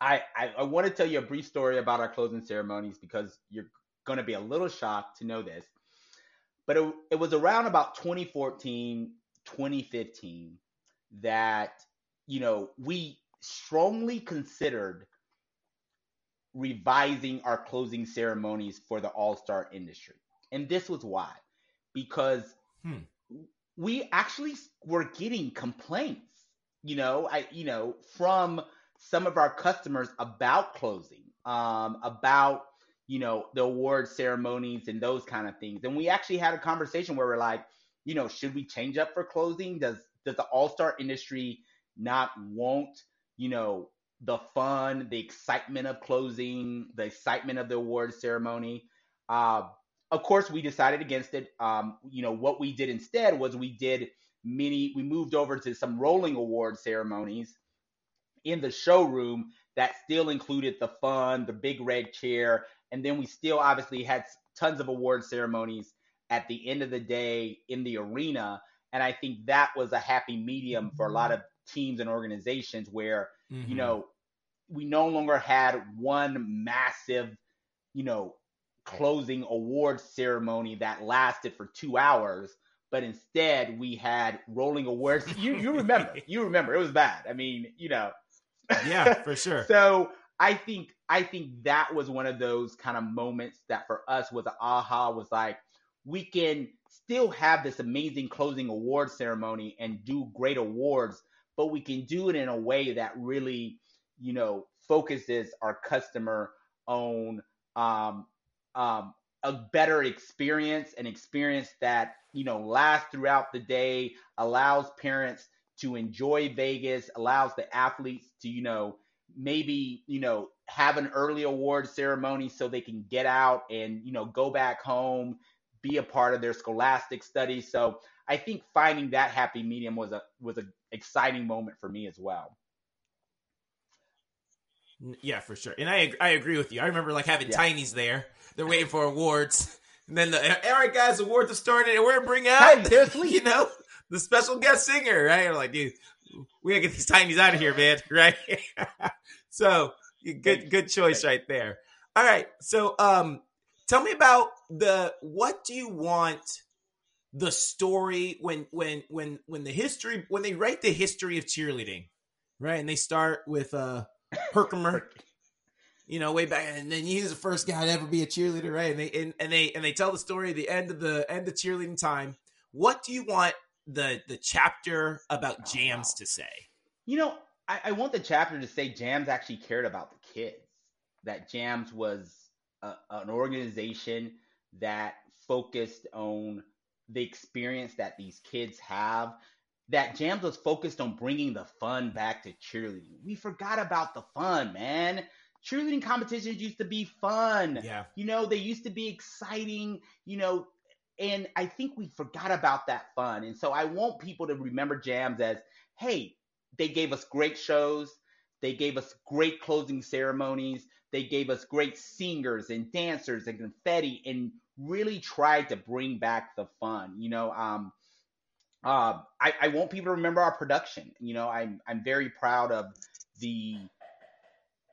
I, I, I want to tell you a brief story about our closing ceremonies because you're going to be a little shocked to know this. But it, it was around about 2014, 2015 that, you know, we strongly considered revising our closing ceremonies for the all star industry. And this was why. Because hmm. we actually were getting complaints, you know, I you know, from some of our customers about closing, um, about you know the award ceremonies and those kind of things. And we actually had a conversation where we're like, you know, should we change up for closing? Does does the all star industry not want you know the fun, the excitement of closing, the excitement of the award ceremony? Uh, of course, we decided against it. Um, you know, what we did instead was we did many, we moved over to some rolling award ceremonies in the showroom that still included the fun, the big red chair, and then we still obviously had tons of award ceremonies at the end of the day in the arena. And I think that was a happy medium for a lot of teams and organizations where, mm-hmm. you know, we no longer had one massive, you know, closing award ceremony that lasted for two hours, but instead we had rolling awards. (laughs) You you remember? you remember? It was bad. I mean, you know. Yeah, for sure. (laughs) so I think I think that was one of those kind of moments that for us was an aha. Was like we can still have this amazing closing award ceremony and do great awards, but we can do it in a way that really you know focuses our customer on um, um, a better experience, an experience that you know lasts throughout the day, allows parents to enjoy Vegas, allows the athletes to you know maybe you know have an early award ceremony so they can get out and you know go back home, be a part of their scholastic studies. So I think finding that happy medium was a was an exciting moment for me as well. Yeah, for sure. And I I agree with you. I remember like having yeah. tinies there. They're waiting for awards. And then the all right guys, awards are started and we're gonna bring out hey, (laughs) you know, the special guest singer, right? I'm like, dude, we gotta get these tinies out of here, man, (laughs) right? so good good choice right there. All right. So um tell me about the what do you want the story when when when when the history when they write the history of cheerleading, right? And they start with uh Herkimer, you know, way back, and then he's the first guy to ever be a cheerleader, right? And they and, and they and they tell the story at the end of the end of cheerleading time. What do you want the the chapter about JAMZ to say? You know, I, I want the chapter to say JAMZ actually cared about the kids. That JAMZ was a, an organization that focused on the experience that these kids have that JAMZ was focused on bringing the fun back to cheerleading. We forgot about the fun, man. Cheerleading competitions used to be fun. Yeah. You know, they used to be exciting, you know, and I think we forgot about that fun. And so I want people to remember JAMZ as, hey, they gave us great shows. They gave us great closing ceremonies. They gave us great singers and dancers and confetti and really tried to bring back the fun. You know, um, uh, I, I want people to remember our production. You know, I'm I'm very proud of the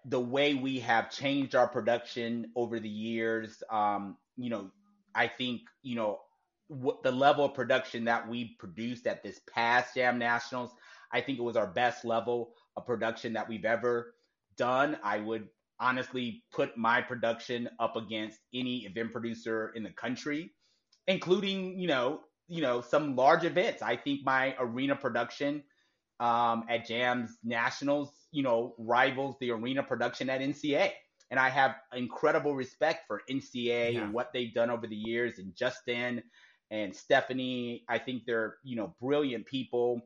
the way we have changed our production over the years. Um, you know, I think you know what the level of production that we produced at this past Jam Nationals. I think it was our best level of production that we've ever done. I would honestly put my production up against any event producer in the country, including, you know, you know, some large events. I think my arena production um, at JAMZ Nationals, you know, rivals the arena production at NCA. And I have incredible respect for NCA yeah. and what they've done over the years and Justin and Stephanie. I think they're, you know, brilliant people.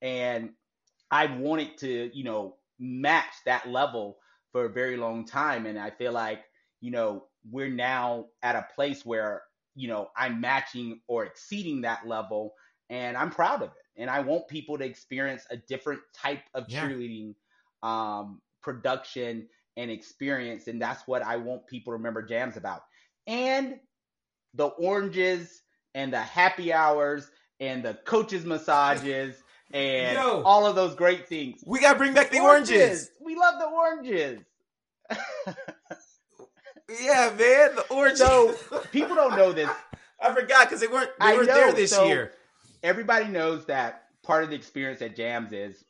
And I wanted to, you know, match that level for a very long time. And I feel like, you know, we're now at a place where, you know, I'm matching or exceeding that level and I'm proud of it. And I want people to experience a different type of yeah. cheerleading um, production and experience. And that's what I want people to remember JAMZ about. And the oranges and the happy hours and the coaches massages (laughs) and Yo, all of those great things. We gotta bring back the oranges. oranges. We love the oranges. (laughs) yeah, man, the oranges. So people don't know this. (laughs) I forgot because they weren't they weren't there this so year. Everybody knows that part of the experience at JAMZ is.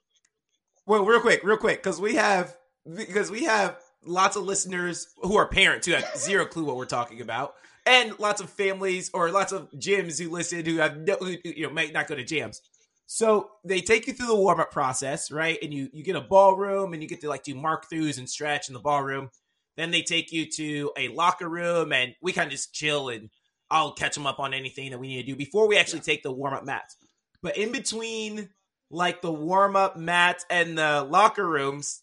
Well, real quick, real quick, because we have because we have lots of listeners who are parents who have zero clue what we're talking about, and lots of families or lots of gyms who listen who have no, you know, might not go to JAMZ. So they take you through the warm up process, right? And you you get a ballroom and you get to like do mark throughs and stretch in the ballroom. Then they take you to a locker room and we kind of just chill and I'll catch them up on anything that we need to do before we actually yeah. take the warm up mats. But in between like the warm up mats and the locker rooms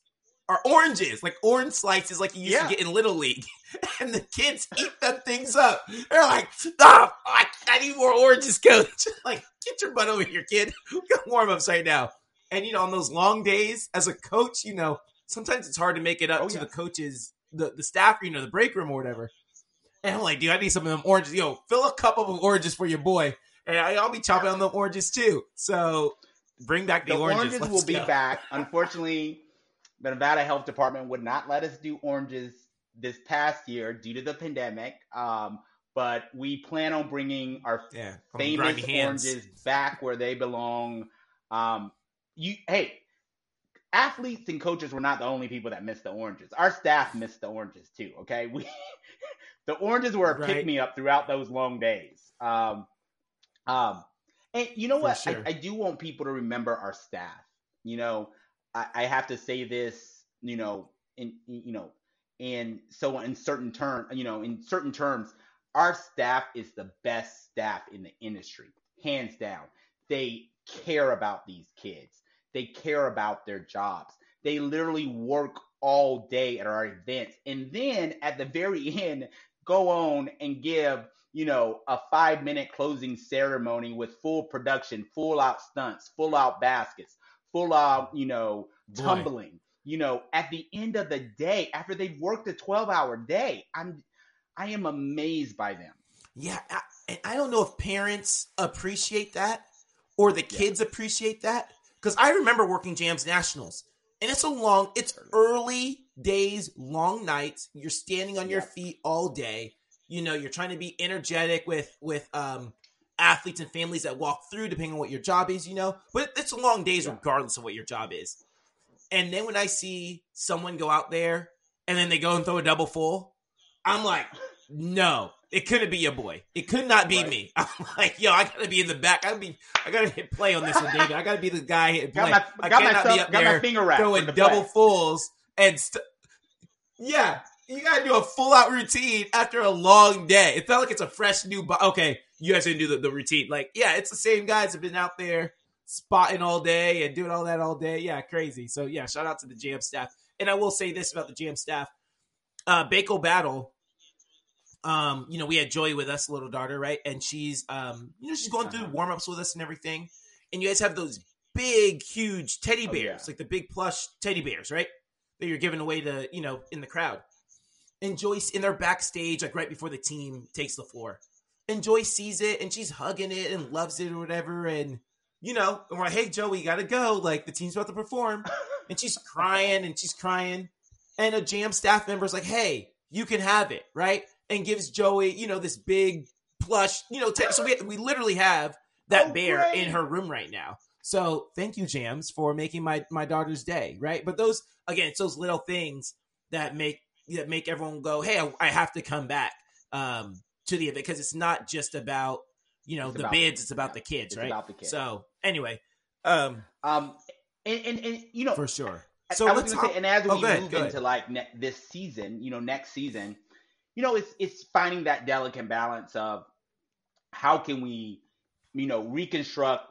are oranges, like orange slices, like you used yeah. to get in Little League. (laughs) and the kids eat them things up. They're like, oh, I, I need more oranges, coach. (laughs) like, get your butt over here, kid. (laughs) We got warm ups right now. And, you know, on those long days as a coach, you know, sometimes it's hard to make it up oh, to yeah. the coaches, the, the staff, you know, the break room or whatever. And I'm like, dude, I need some of them oranges. Yo, fill a cup of oranges for your boy. And I'll be chopping on the oranges too. So bring back the, the oranges. oranges will go. be back. Unfortunately, the Nevada Health Department would not let us do oranges this past year due to the pandemic. Um, but we plan on bringing our yeah, famous oranges back where they belong. Um, you, hey, athletes and coaches were not the only people that missed the oranges. Our staff missed the oranges too. Okay, (laughs) we the oranges were a right. pick me up throughout those long days. Um, um, and you know what? Sure. I, I, do want people to remember our staff. You know, I, I have to say this. You know, in you know, and so in certain term, you know, in certain terms, our staff is the best staff in the industry, hands down. They care about these kids. They care about their jobs. They literally work all day at our events. And then at the very (laughs) end, go on and give, you know, a five minute closing ceremony with full production, full out stunts, full out baskets, full you know, tumbling. Boy. You know, at the end of the day, after they've worked a 12 hour day, I'm I am amazed by them. Yeah, I, and I don't know if parents appreciate that or the kids yeah. appreciate that because I remember working JAMZ Nationals, and it's a long, it's early days, long nights. You're standing on your feet all day. You know, you're trying to be energetic with with um, athletes and families that walk through, depending on what your job is. You know, but it's long days yeah. regardless of what your job is. And then when I see someone go out there and then they go and throw a double full, I'm like, no, it couldn't be your boy. It could not be right. me. (laughs) I'm like, yo, I gotta be in the back. I gotta be. I gotta hit play on this one, David. I gotta be the guy hitting play. Got my, I got cannot myself, be up got there my finger throwing double play. fulls and st- yeah, you gotta do a full out routine after a long day. It felt like it's a fresh new. Bo- okay, you guys didn't do the, the routine. Like, yeah, it's the same guys have been out there spotting all day and doing all that all day. Yeah, crazy. So yeah, shout out to the jam staff. And I will say this about the jam staff: uh, Bako Battle um, you know, we had Joy with us, little daughter, right? And she's, um, you know, she's going through uh-huh. warm ups with us and everything. And you guys have those big, huge teddy bears, oh, yeah. like the big plush teddy bears, right? That you're giving away to, you know, in the crowd. And Joyce in their backstage, like right before the team takes the floor. And Joy sees it and she's hugging it and loves it or whatever. And, you know, and we're like, hey, Joey, you gotta go. Like the team's about to perform. (laughs) and she's crying and she's crying. And a jam staff member's like, hey, you can have it, right? and gives Joey, you know, this big plush, you know, t- so we we literally have that oh, bear great. in her room right now. So thank you, JAMZ, for making my my daughter's day, right? But those again, it's those little things that make that make everyone go, "Hey, I, I have to come back um, to the event because it's not just about you know it's the bids; it's about yeah. the kids, it's right? The kids. So anyway, um, um, and, and, and you know for sure. So I was going to say, and as we oh, move into like ne- this season, you know, next season, you know, it's it's finding that delicate balance of how can we, you know, reconstruct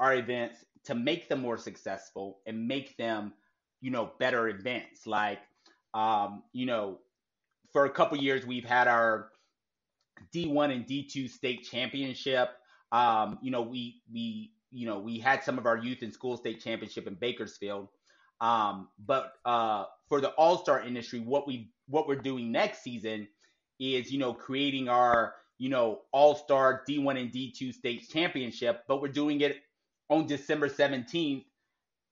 our events to make them more successful and make them, you know, better events. Like, um, you know, for a couple years we've had our D1 and D2 state championship. Um, you know, we we you know we had some of our youth and school state championship in Bakersfield. Um, but uh, for the All Star industry, what we what we're doing next season is, you know, creating our, you know, all star D1 and D2 state championship, but we're doing it on December 17th,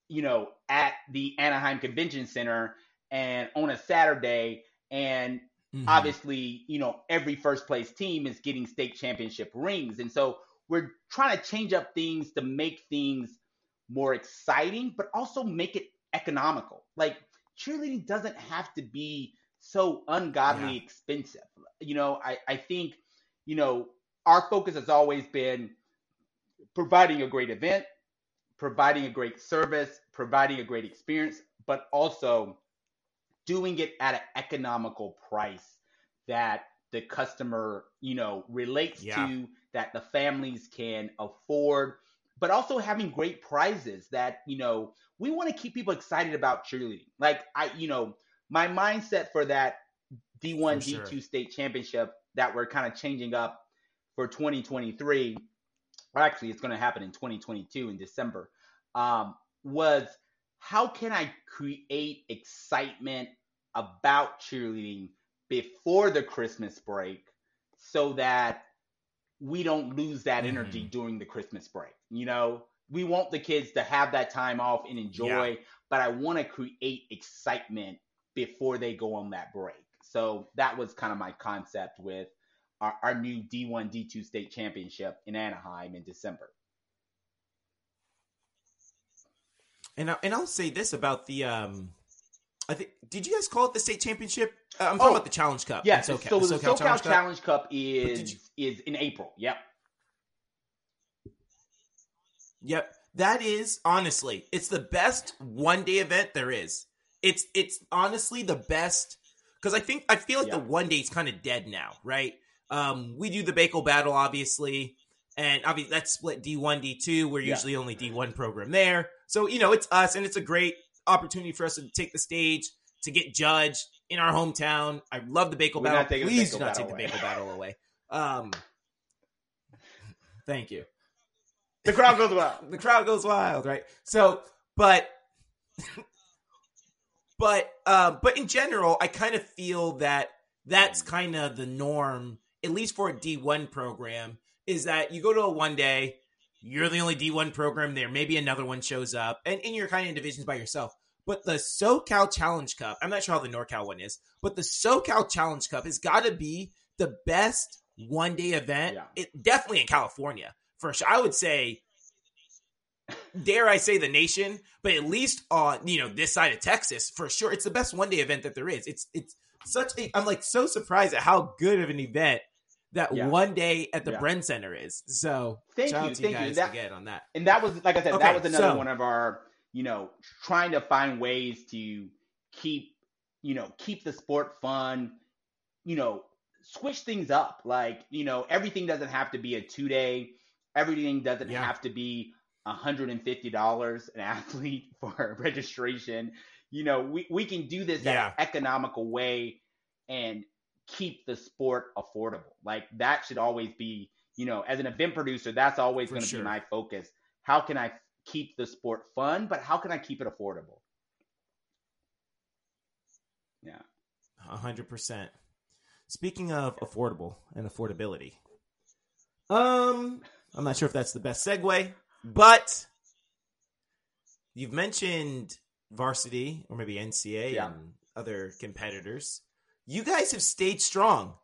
you know, at the Anaheim Convention Center and on a Saturday. And mm-hmm. obviously, you know, every first place team is getting state championship rings. And so we're trying to change up things to make things more exciting, but also make it economical. Like cheerleading doesn't have to be so ungodly yeah. expensive. You know, I, I think, you know, our focus has always been providing a great event, providing a great service, providing a great experience, but also doing it at an economical price that the customer, you know, relates yeah. to, that the families can afford, but also having great prizes that, you know, we want to keep people excited about cheerleading. Like I, you know, my mindset for that D1, for D2 state championship that we're kind of changing up for 2023, or actually it's going to happen in 2022 in December, um, was how can I create excitement about cheerleading before the Christmas break so that we don't lose that energy mm. during the Christmas break. You know, we want the kids to have that time off and enjoy, yeah. but I want to create excitement before they go on that break. So that was kind of my concept with our, our new D1 D2 state championship in Anaheim in December. And I, and I'll say this about the um I think did you guys call it the state championship? Uh, I'm talking oh, about the Challenge Cup. Yeah, so the SoCal, SoCal Challenge, Challenge, Cup, Cup is you, is in April. Yep. Yep. That is honestly, it's the best one day event there is it's it's honestly the best because I think I feel like Yeah. the one day is kind of dead now, right? Um, we do the Bako battle, obviously, and obviously that's split D one, D two. We're Yeah. usually only D one program there, so you know it's us, and it's a great opportunity for us to take the stage to get judged in our hometown. I love the Bako battle. not taking the Please do not take the Bako battle away. Um, thank you The crowd goes wild. (laughs) the crowd goes wild, right? So, but, (laughs) but, uh, but in general, I kind of feel that that's kind of the norm, at least for a D1 program, is that you go to a one day, you're the only D1 program there. Maybe another one shows up, and, and you're kind of in divisions by yourself. But the SoCal Challenge Cup, I'm not sure how the NorCal one is, but the SoCal Challenge Cup has got to be the best one day event. Yeah. It definitely in California for sure. I would say, dare I say, the nation, but at least on you know this side of Texas for sure, it's the best one day event that there is. It's it's such a. I'm like so surprised at how good of an event that Yeah. one day at the Yeah. Bren Center is. So Thank you, you thank you. guys That- again on that. and that was like I said, Okay, that was another so- one of our, you know, trying to find ways to keep, you know, keep the sport fun, you know, switch things up. Like, you know, everything doesn't have to be a two day, everything doesn't Yeah. have to be $150 an athlete (laughs) for registration. You know, we, we can do this in Yeah. an economical way and keep the sport affordable. Like that should always be, you know, as an event producer, that's always going to sure. be my focus. How can I keep the sport fun, but how can I keep it affordable? Yeah. A hundred percent. Speaking of affordable and affordability, um, I'm not sure if that's the best segue, but you've mentioned varsity or maybe NCA Yeah. and other competitors. You guys have stayed strong.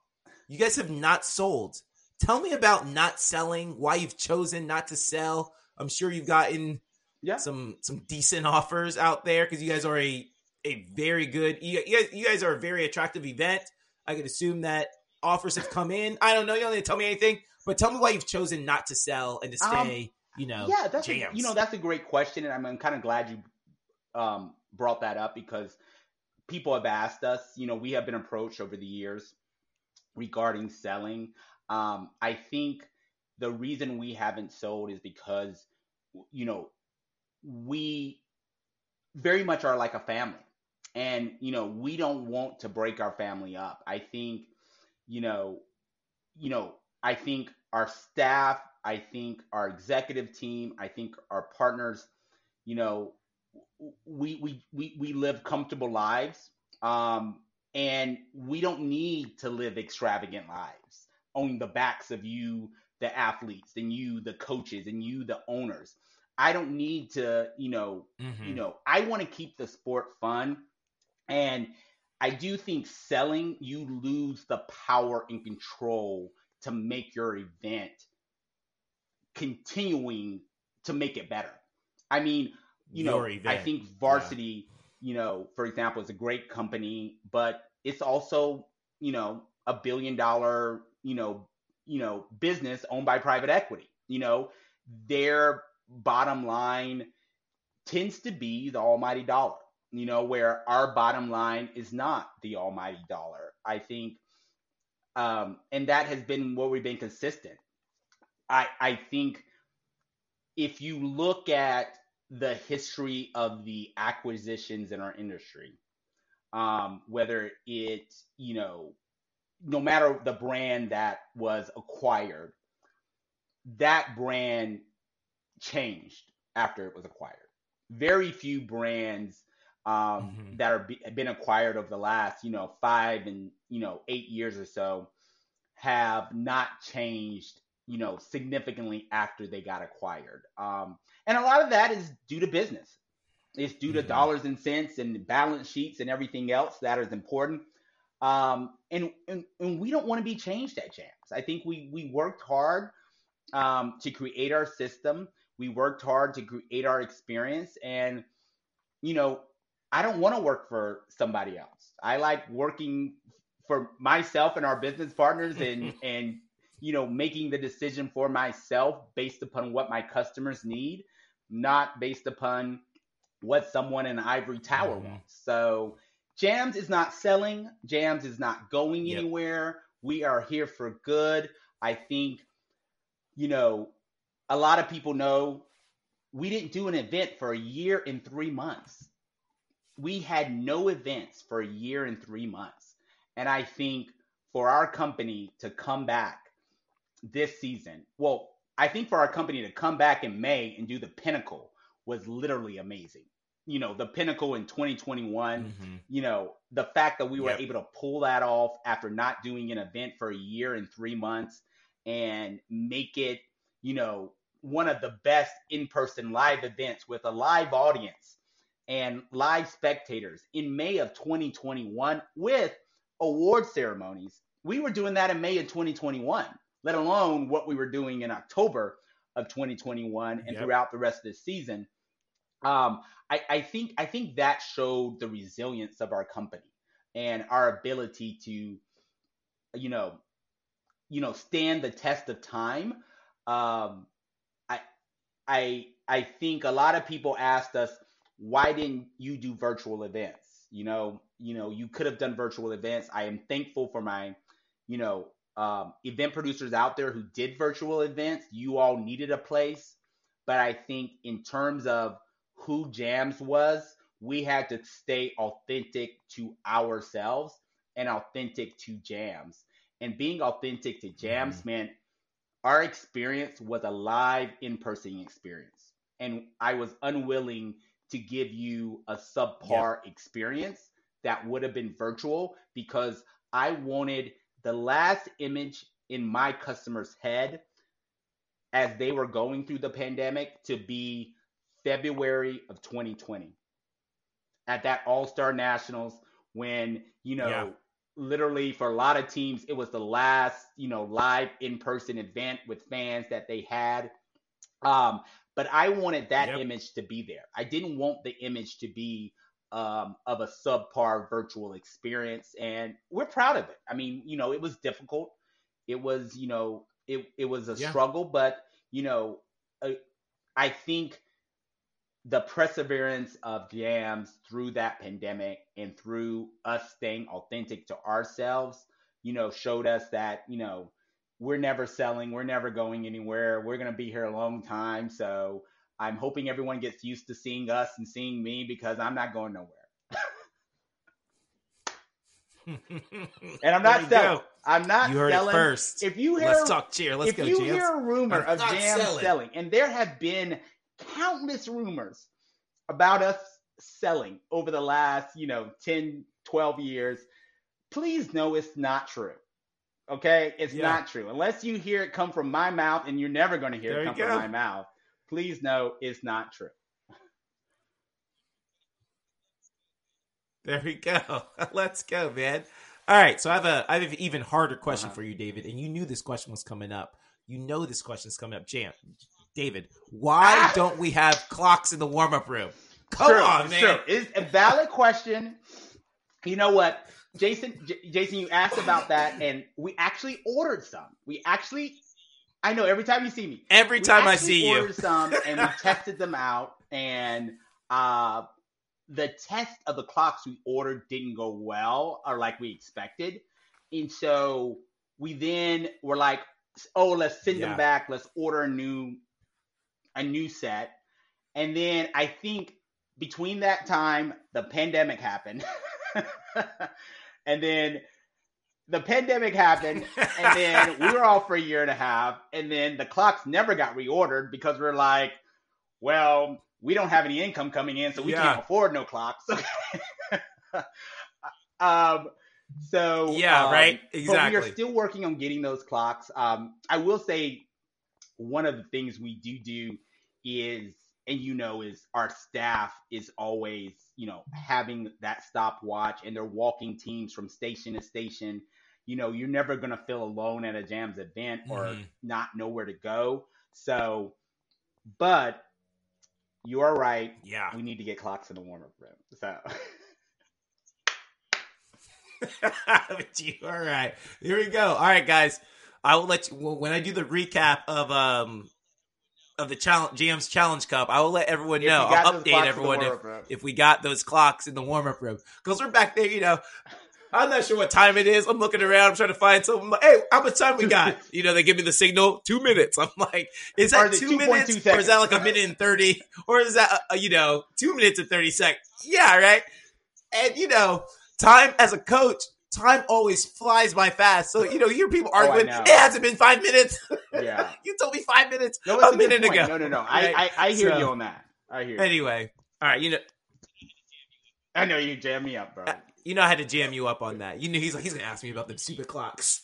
You guys have not sold. Tell me about not selling. Why you've chosen not to sell. I'm sure you've gotten Yeah. some some decent offers out there because you guys are a a very good you, you guys you guys are a very attractive event. I could assume that offers have come in. I don't know. You don't need to tell me anything, but tell me why you've chosen not to sell and to Um, stay. you know, yeah, that's a, you know that's a great question, and I'm, I'm kind of glad you um, brought that up because people have asked us. You know, we have been approached over the years regarding selling. Um, I think the reason we haven't sold is because you know we very much are like a family, and you know we don't want to break our family up. I think you know you know I think our staff, I think our executive team, I think our partners, you know, we we we we live comfortable lives, um, and we don't need to live extravagant lives on the backs of you, the athletes, and you, the coaches, and you, the owners. I don't need to, you know, Mhm. you know, I want to keep the sport fun. And I do think selling, you lose the power and control to make your event continuing to make it better. I mean, you know, Your I think varsity, you know, for example, is a great company, but it's also, you know, a billion dollar, you know, you know, business owned by private equity. You know, their bottom line tends to be the almighty dollar, you know, where our bottom line is not the almighty dollar. I think um and that has been where we've been consistent. I I think if you look at the history of the acquisitions in our industry, um, whether it, you know, no matter the brand that was acquired, that brand changed after it was acquired. Very few brands um, Mhm. that are be, been acquired over the last, you know, five and you know eight years or so have not changed, you know, significantly after they got acquired. Um, and a lot of that is due to business. It's due to Mhm. dollars and cents and balance sheets and everything else that is important. Um, and, and and we don't want to be changed at JAMZ. I think we we worked hard um, to create our system. We worked hard to create our experience, and you know, I don't want to work for somebody else. I like working for myself and our business partners, and (laughs) and you know, making the decision for myself based upon what my customers need, not based upon what someone in ivory tower Mhm. wants. So JAMZ is not selling. JAMZ is not going Yep. anywhere. We are here for good. I think, you know, a lot of people know we didn't do an event for a year and three months. We had no events for a year and three months. And I think for our company to come back this season, well, I think for our company to come back in May and do the pinnacle was literally amazing. You know, the pinnacle in 2021 Mhm. you know, the fact that we were Yep. able to pull that off after not doing an event for a year and three months and make it, you know, one of the best in person live events with a live audience and live spectators in May of 2021 with award ceremonies. We were doing that in May of 2021, let alone what we were doing in October of 2021 and Yep. throughout the rest of the season. Um, I, I think I think that showed the resilience of our company and our ability to, you know, you know, stand the test of time. Um, I I I think a lot of people asked us, why didn't you do virtual events? You know, you know, you could have done virtual events. I am thankful for my, you know, um, event producers out there who did virtual events. You all needed a place, but I think in terms of who JAMZ was, we had to stay authentic to ourselves and authentic to JAMZ. And being authentic to JAMZ mm-hmm. meant our experience was a live in person experience. And I was unwilling to give you a subpar experience that would have been virtual because I wanted the last image in my customer's head as they were going through the pandemic to be February of 2020 at that All Star Nationals when, you know, Yeah. literally for a lot of teams, it was the last, you know, live in person event with fans that they had. Um, but I wanted that Yep. image to be there. I didn't want the image to be um, of a subpar virtual experience, and we're proud of it. I mean, you know, it was difficult. It was, you know, it it was a Yeah. struggle, but you know, I, I think the perseverance of JAMZ through that pandemic and through us staying authentic to ourselves, you know, showed us that, you know, we're never selling, we're never going anywhere, we're going to be here a long time. So I'm hoping everyone gets used to seeing us and seeing me because I'm not going nowhere. (laughs) And I'm not selling. go. I'm not You heard selling. it first. If you hear Let's talk cheer. Let's if go, you JAMZ. hear a rumor I'm of Jam selling. selling, and there have been countless rumors about us selling over the last, you know, 10, 12 years, please know it's not true. Okay? It's Yeah. not true. Unless you hear it come from my mouth, and you're never going to hear There it come from my mouth, please know it's not true. There we go. (laughs) Let's go, man. All right, so I have a I have an even harder question Uh-huh. for you, David, and you knew this question was coming up. You know this question's coming up, Jam. David, why Ah! don't we have clocks in the warm up room? Come True, on, man. true. It's a valid question. You know what, Jason? J- Jason, you asked about that, and we actually ordered some. We actually, I know every time you see me, Every time I see you, ordered some, and we (laughs) tested them out, and uh, the test of the clocks we ordered didn't go well or like we expected, and so we then were like, oh, let's send Yeah. them back. Let's order a new, a new set, and then I think between that time, the pandemic happened. (laughs) and then the pandemic happened, and then we were off for a year and a half, and then the clocks never got reordered because we're like, well, we don't have any income coming in, so we Yeah. can't afford no clocks. (laughs) um, so Yeah, um, right? But we are still working on getting those clocks. Um, I will say one of the things we do do is and you know is our staff is always you know having that stopwatch and they're walking teams from station to station you know you're never going to feel alone at a JAMZ event or Mhm. not know where to go so but you are right yeah. we need to get clocks in the warm-up room so but (laughs) you all right. Here we go. All right, guys. I will let you when I do the recap of um of the challenge JAMZ Challenge Cup, I will let everyone If know. I'll update clocks in the everyone if, if we got those clocks in the warm up room because we're back there. You know, I'm not sure what time it is. I'm looking around. I'm trying to find something. Like, hey, how much time we got? (laughs) You know, they give me the signal two minutes. I'm like, is that that is it two 2.2 minutes, or is that like a minute and thirty, or is that uh, you know two minutes and thirty seconds? Yeah, right. And you know, time as a coach. Time always flies by fast. So, you know, you hear people Oh, arguing, know. it hasn't been five minutes. Yeah. (laughs) you told me five minutes No, a a, minute point. ago. No, no, no. Right? I, I, I hear So- you on that. I hear. You. Anyway, all right, you know, I know you jam me up, bro. you know, I had to jam you up on that. You knew he's like he's gonna ask me about them stupid clocks.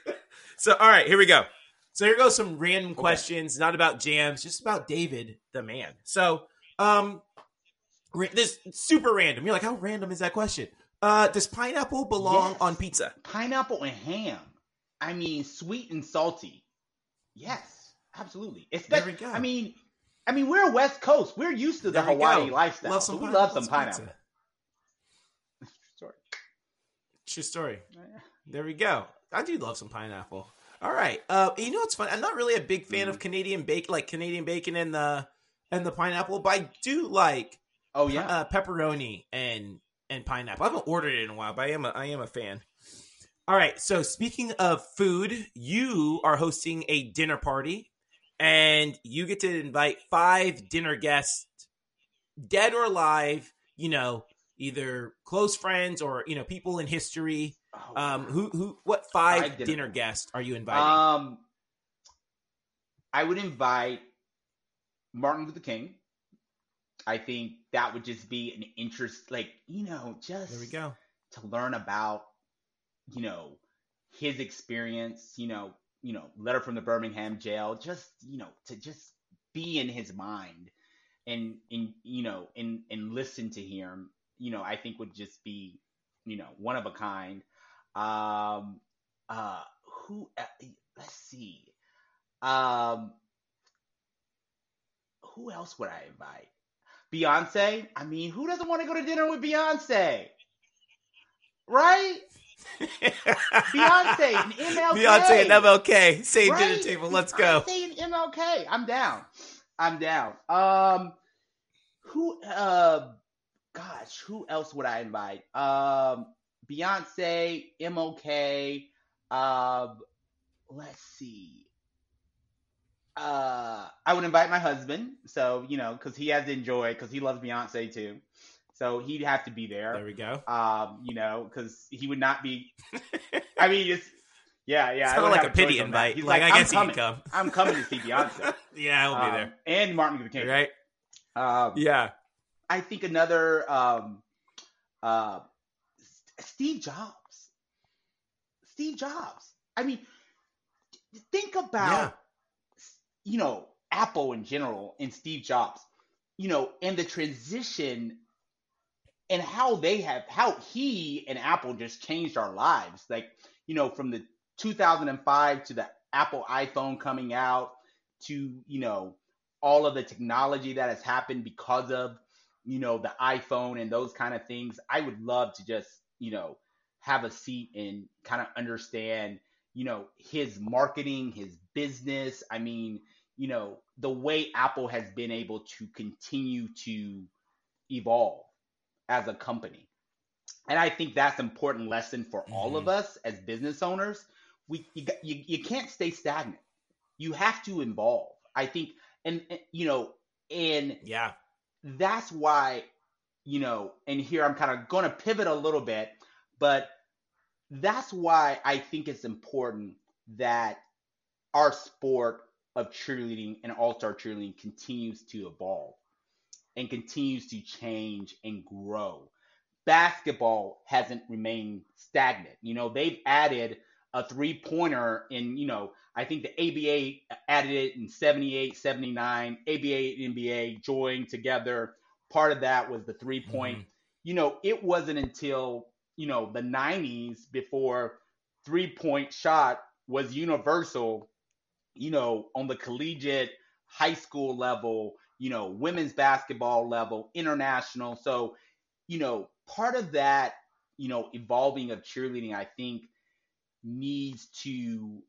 (laughs) so, all right, here we go. So here goes some random questions, not about JAMZ, just about David, the man. So, um, this super random. You're like, how random is that question? Uh, does pineapple belong Yes. on pizza? Pineapple and ham. I mean, sweet and salty. Yes, absolutely. Especially, we go. I mean, I mean, we're West Coast. We're used to the There Hawaii go. lifestyle. Love so we love some pineapple. pizza. (laughs) Sorry. True story. There we go. I do love some pineapple. All right. Uh, you know what's fun? I'm not really a big fan Mm. of Canadian bacon, like Canadian bacon and the and the pineapple, but I do like Oh yeah. uh, pepperoni and and pineapple. I haven't ordered it in a while, but I am a, I am a fan. All right. So speaking of food, you are hosting a dinner party, and you get to invite five dinner guests, dead or alive. You know, either close friends or you know people in history. Oh, Um, who who what five, Five dinner- dinner guests are you inviting? Um, I would invite Martin Luther King. I think that would just be an interest, like you know, just there we go. to learn about, you know, his experience. You know, you know, letter from the Birmingham jail. Just you know, to just be in his mind, and and you know, and and listen to him. You know, I think would just be, you know, one of a kind. Um, uh, who? Uh, let's see. Um, who else would I invite? Beyonce. I mean, who doesn't want to go to dinner with Beyonce? Right? (laughs) Beyonce and MLK. Beyonce and MLK, same dinner table. Let's go. Beyonce and MLK. I'm down. I'm down. Um, who? Uh, gosh, who else would I invite? Um, Beyonce, MLK. Um, let's see. Uh, I would invite my husband, so you know, because he has to enjoy, because he loves Beyonce too. So he'd have to be there There we go. um, you know, because he would not be. I mean, it's yeah, yeah. It's kind of like a pity choice on that. invite. He's Like, I I'm guess coming. come. I'm coming to see Beyonce. (laughs) Yeah, I'll be Um, there. and Martin Luther King. Right? Um, Yeah. I think another um, uh, Steve Jobs. Steve Jobs. I mean, think about you know Apple in general and Steve Jobs. You know, and the transition and how they have how he and Apple just changed our lives. Like you know, from the 2005 to the Apple iPhone coming out to you know all of the technology that has happened because of you know the iPhone and those kind of things. I would love to just you know have a seat and kind of understand you know his marketing, his business. I mean, you know the way Apple has been able to continue to evolve as a company. And I think that's an important lesson for all of mm-hmm. us as business owners. We you, you, you can't stay stagnant. You have to evolve. I think and, and you know and Yeah. that's why you know and here i'm kind of going to pivot a little bit but that's why i think it's important that our sport of cheerleading and all-star cheerleading continues to evolve and continues to change and grow basketball hasn't remained stagnant you know they've added a three-pointer in you know I think the ABA added it in 78, 79, ABA and NBA joined together. Part of that was the three point. Mhm. You know, it wasn't until, you know, the 90s before three point shot was universal, you know, on the collegiate, high school level, you know, women's basketball level, international. So, you know, part of that, you know, evolving of cheerleading, I think needs to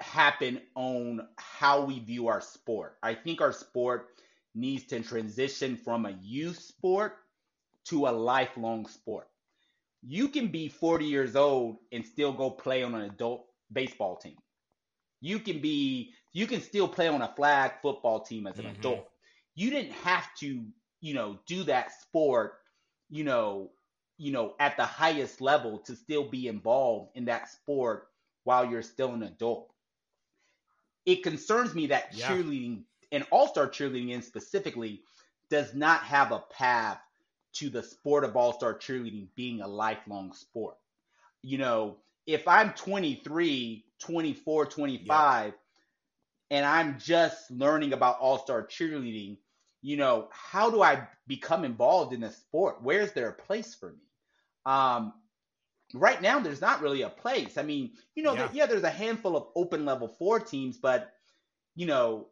happen on how we view our sport. I think our sport needs to transition from a youth sport to a lifelong sport. You can be 40 years old and still go play on an adult baseball team. You can be you can still play on a flag football team as an Mhm. adult. You didn't have to, you know, do that sport, you know, you know, at the highest level to still be involved in that sport while you're still an adult. It concerns me that Yeah. cheerleading and all-star cheerleading in specifically does not have a path to the sport of all-star cheerleading being a lifelong sport. You know, if I'm 23, 24, 25 and I'm just learning about all-star cheerleading, you know, how do I become involved in the sport? Where's there a place for me? Um, right now, there's not really a place. I mean, you know, Yeah. yeah, there's a handful of open level four teams, but you know,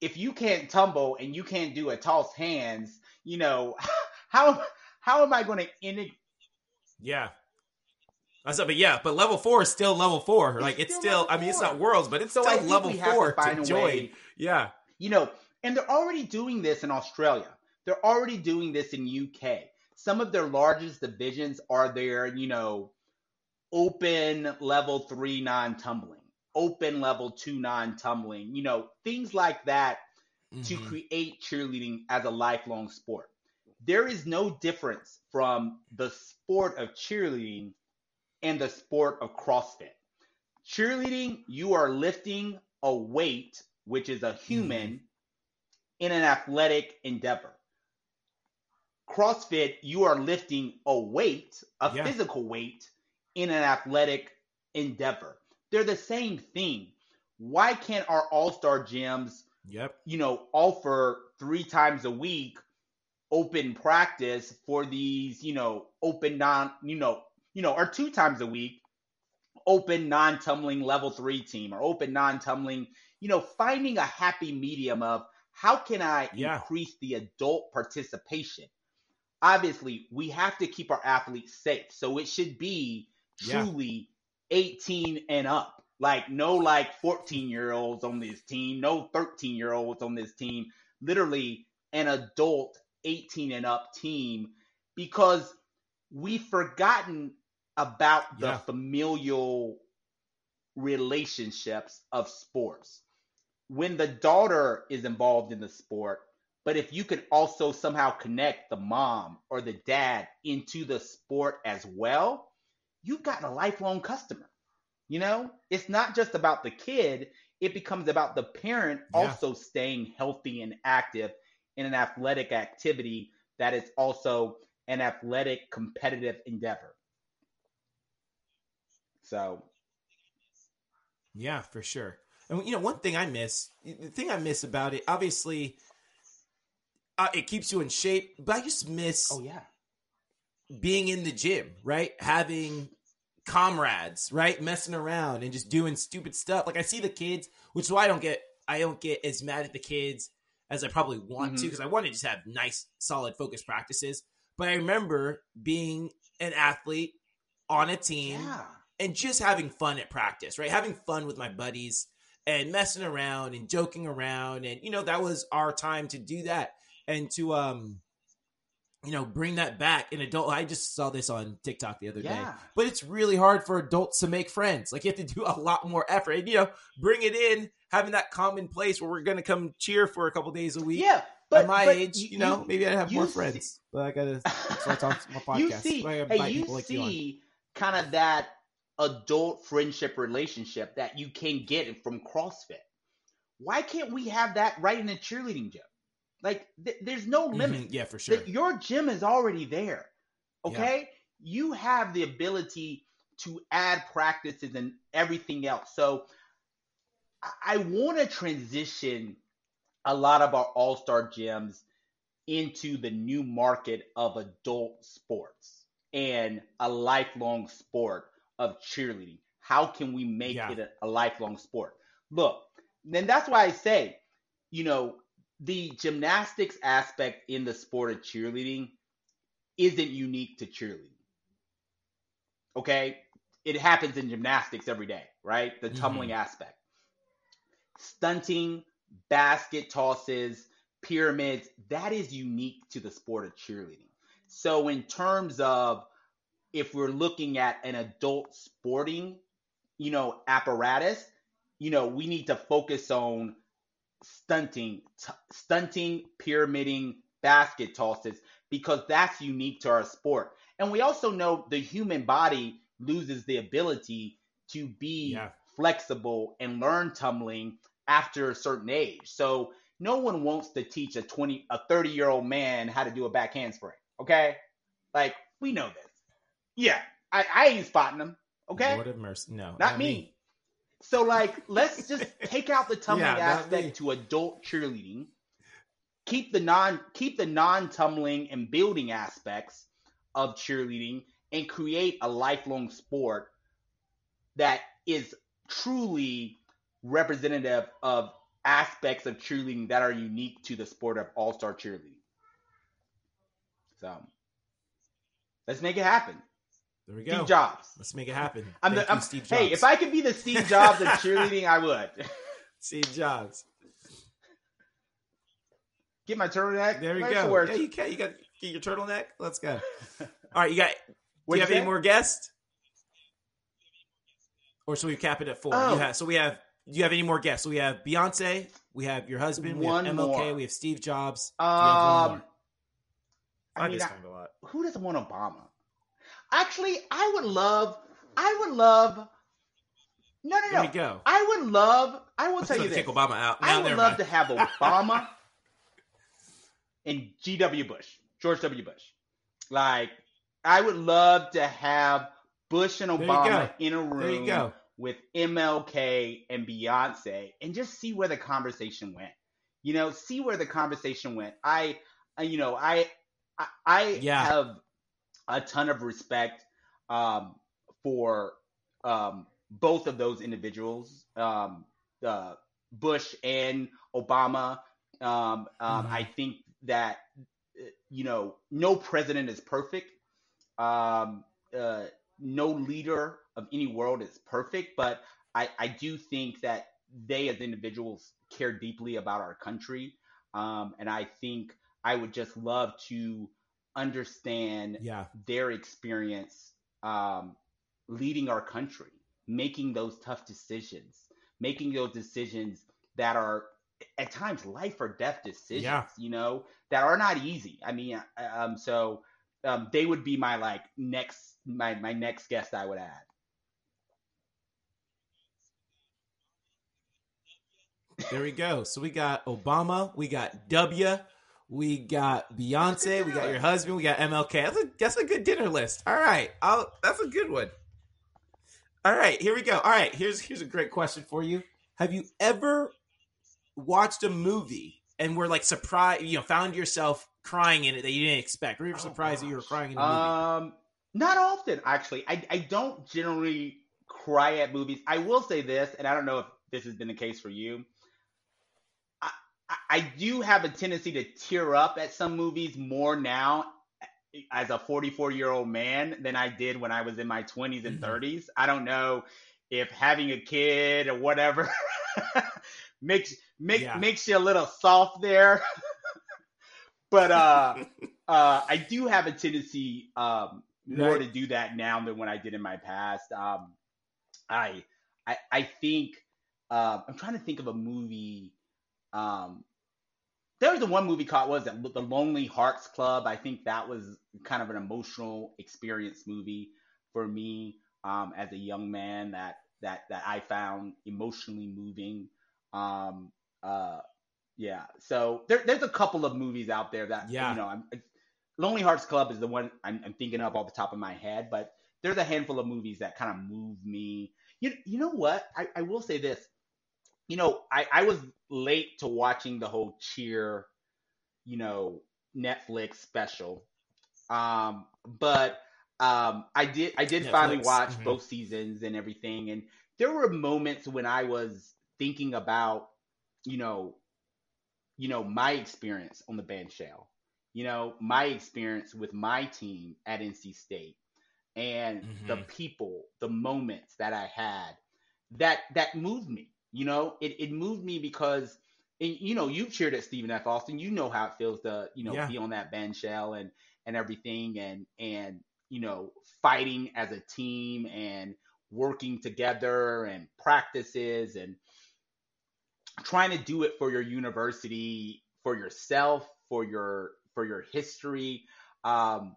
if you can't tumble and you can't do a toss hands, you know, (laughs) how how am I going to integrate? Yeah. I said, but yeah, but level four is still level four. like it's still still, I mean, it's not worlds, but it's So still level four to to join. way Yeah. you know, and they're already doing this in Australia. They're already doing this in UK. Some of their largest divisions are their, you know, open level three non tumbling, open level two non tumbling, you know, things like that to Mhm. create cheerleading as a lifelong sport. There is no difference from the sport of cheerleading and the sport of CrossFit. Cheerleading, you are lifting a weight, which is a mm-hmm. human, in an athletic endeavor. CrossFit, you are lifting a weight, a Yeah. physical weight, in an athletic endeavor. They're the same thing. Why can't our all star gyms Yep. you know, offer three times a week open practice for these, you know, open non, you know, you know, or two times a week open non-tumbling level three team or open non-tumbling, you know, finding a happy medium of how can I Yeah. increase the adult participation? Obviously, we have to keep our athletes safe. So it should be Yeah. truly 18 and up. Like no like 14 year olds on this team, no 13 year olds on this team, literally an adult 18 and up team because we've forgotten about the Yeah. familial relationships of sports. When the daughter is involved in the sport, but if you can also somehow connect the mom or the dad into the sport as well, you've gotten a lifelong customer. You know, it's not just about the kid, it becomes about the parent Yeah. also staying healthy and active in an athletic activity that is also an athletic competitive endeavor. So, Yeah, for sure. And you know, one thing I miss, the thing I miss about it, obviously, uh, it keeps you in shape, but I just miss oh yeah. being in the gym, right? Having comrades, right? Messing around and just doing stupid stuff. Like I see the kids, which is why I don't get I don't get as mad at the kids as I probably want to Mhm. because I want to just have nice, solid, focused practices. But I remember being an athlete on a team Yeah. And just having fun at practice, right? Having fun with my buddies and messing around and joking around and you know that was our time to do that and to um you know bring that back in adult I just saw this on TikTok the other day. But it's really hard for adults to make friends. Like you have to do a lot more effort and you know bring it in having that common place where we're going to come cheer for a couple days a week. Yeah. But At my but age, you, know, maybe I'd have more see- friends. But I got (laughs) to start on my podcast. you see, hey, you people like you see kind of that adult friendship relationship that you can get from CrossFit. Why can't we have that right in a cheerleading gym? Like, th- there's no limit. Mhm, Yeah, for sure. Your gym is already there. Yeah. Okay? You have the ability to add practices and everything else. So I, I want to transition a lot of our all star gyms into the new market of adult sports and a lifelong sport of cheerleading. How can we make Yeah. it a, a lifelong sport? Look, then that's why I say, you know, the gymnastics aspect in the sport of cheerleading isn't unique to cheerleading. Okay? It happens in gymnastics every day, right? The Mhm. tumbling aspect. stunting, basket tosses, pyramids, that is unique to the sport of cheerleading. So, in terms of if we're looking at an adult sporting, you know, apparatus, you know, we need to focus on stunting, t- stunting, pyramiding, basket tosses because that's unique to our sport. And we also know the human body loses the ability to be Yeah. flexible and learn tumbling after a certain age. So no one wants to teach a 20 a 30 year old man how to do a back handspring. Okay? Like we know this. Yeah. I, I ain't spotting them. Okay? Lord have mercy. No, not, me. So like, let's just take out the (laughs) tumbling Yeah, aspect to adult cheerleading. Keep the non keep the non tumbling and building aspects of cheerleading and create a lifelong sport that is truly representative of aspects of cheerleading that are unique to the sport of all star cheerleading. So let's make it happen. There we go. Steve Jobs. Let's make it happen. I'm Thank the, I'm, Steve Jobs. hey, if I could be the Steve Jobs of cheerleading, I would. (laughs) Steve Jobs. Get my turtleneck. There we Nice go. work. Yeah, you can. You got get your turtleneck. Let's go. (laughs) All right, you got. Do What'd you have you any more guests? Or should we cap it at four? Oh. You have, so we have. Do you have any more guests? So we have Beyonce. We have your husband. We One have MLK. more. We have Steve Jobs. Do Um. I I mean, just I- a lot. who doesn't want Obama? Actually, I would love. I would love. No, no, no. we go. I would love. I will Let's tell you this. Obama out. I would love mind. to have Obama (laughs) and G.W. Bush, George W. Bush. Like, I would love to have Bush and Obama in a room There you go. with MLK and Beyonce and just see where the conversation went. You know, see where the conversation went. I, I- you know, I, I, I Yeah. have a ton of respect um, for um, both of those individuals, um, uh, Bush and Obama. Um, um, Mhm. I think that uh, you know, no president is perfect. Um, uh, no leader of any world is perfect, but I, I do think that they as individuals care deeply about our country. Um, and I think I would just love to understand Yeah. their experience um, leading our country, making those tough decisions, making those decisions that are at times life or death decisions, Yeah. you know, that are not easy. I mean, um, so um, they would be my like next my my next guest I would add. There we go. So we got Obama, we got W, we got Beyonce, we got your husband, we got MLK. That's a that's a good dinner list. All right, I'll, that's a good one. All right, here we go. All right, here's here's a great question for you. Have you ever watched a movie and were like surprised, you know, found yourself crying in it that you didn't expect, or you were Oh, surprised that you were crying in a movie? Um, not often actually. I I don't generally cry at movies. I will say this, and I don't know if this has been the case for you. I do have a tendency to tear up at some movies more now as a 44 year old man than I did when I was in my 20s and Mhm. 30s. I don't know if having a kid or whatever (laughs) makes make, Yeah. makes you a little soft there. (laughs) but uh (laughs) uh I do have a tendency um more Right. to do that now than when I did in my past. Um I I I think uh, I'm trying to think of a movie um there was the one movie called was it the Lonely Hearts Club. I think that was kind of an emotional experience movie for me um, as a young man that that that I found emotionally moving. Um, uh, yeah, so there, there's a couple of movies out there that Yeah. you know. I'm, Lonely Hearts Club is the one I'm, I'm thinking of off the top of my head, but there's a handful of movies that kind of move me. You you know what? I, I will say this you know, I, I was late to watching the whole cheer, you know, Netflix special. Um, but um, I did I did finally Netflix, watch mhm. both seasons and everything, and there were moments when I was thinking about, you know, you know, my experience on the band shell, you know, my experience with my team at NC State, and the Mhm. people, the moments that I had that that moved me You know, it, it moved me because, and, you know, you've cheered at Stephen F. Austin. You know how it feels to, you know, Yeah. be on that band shell and and everything, and and you know, fighting as a team and working together and practices and trying to do it for your university, for yourself, for your for your history. Um,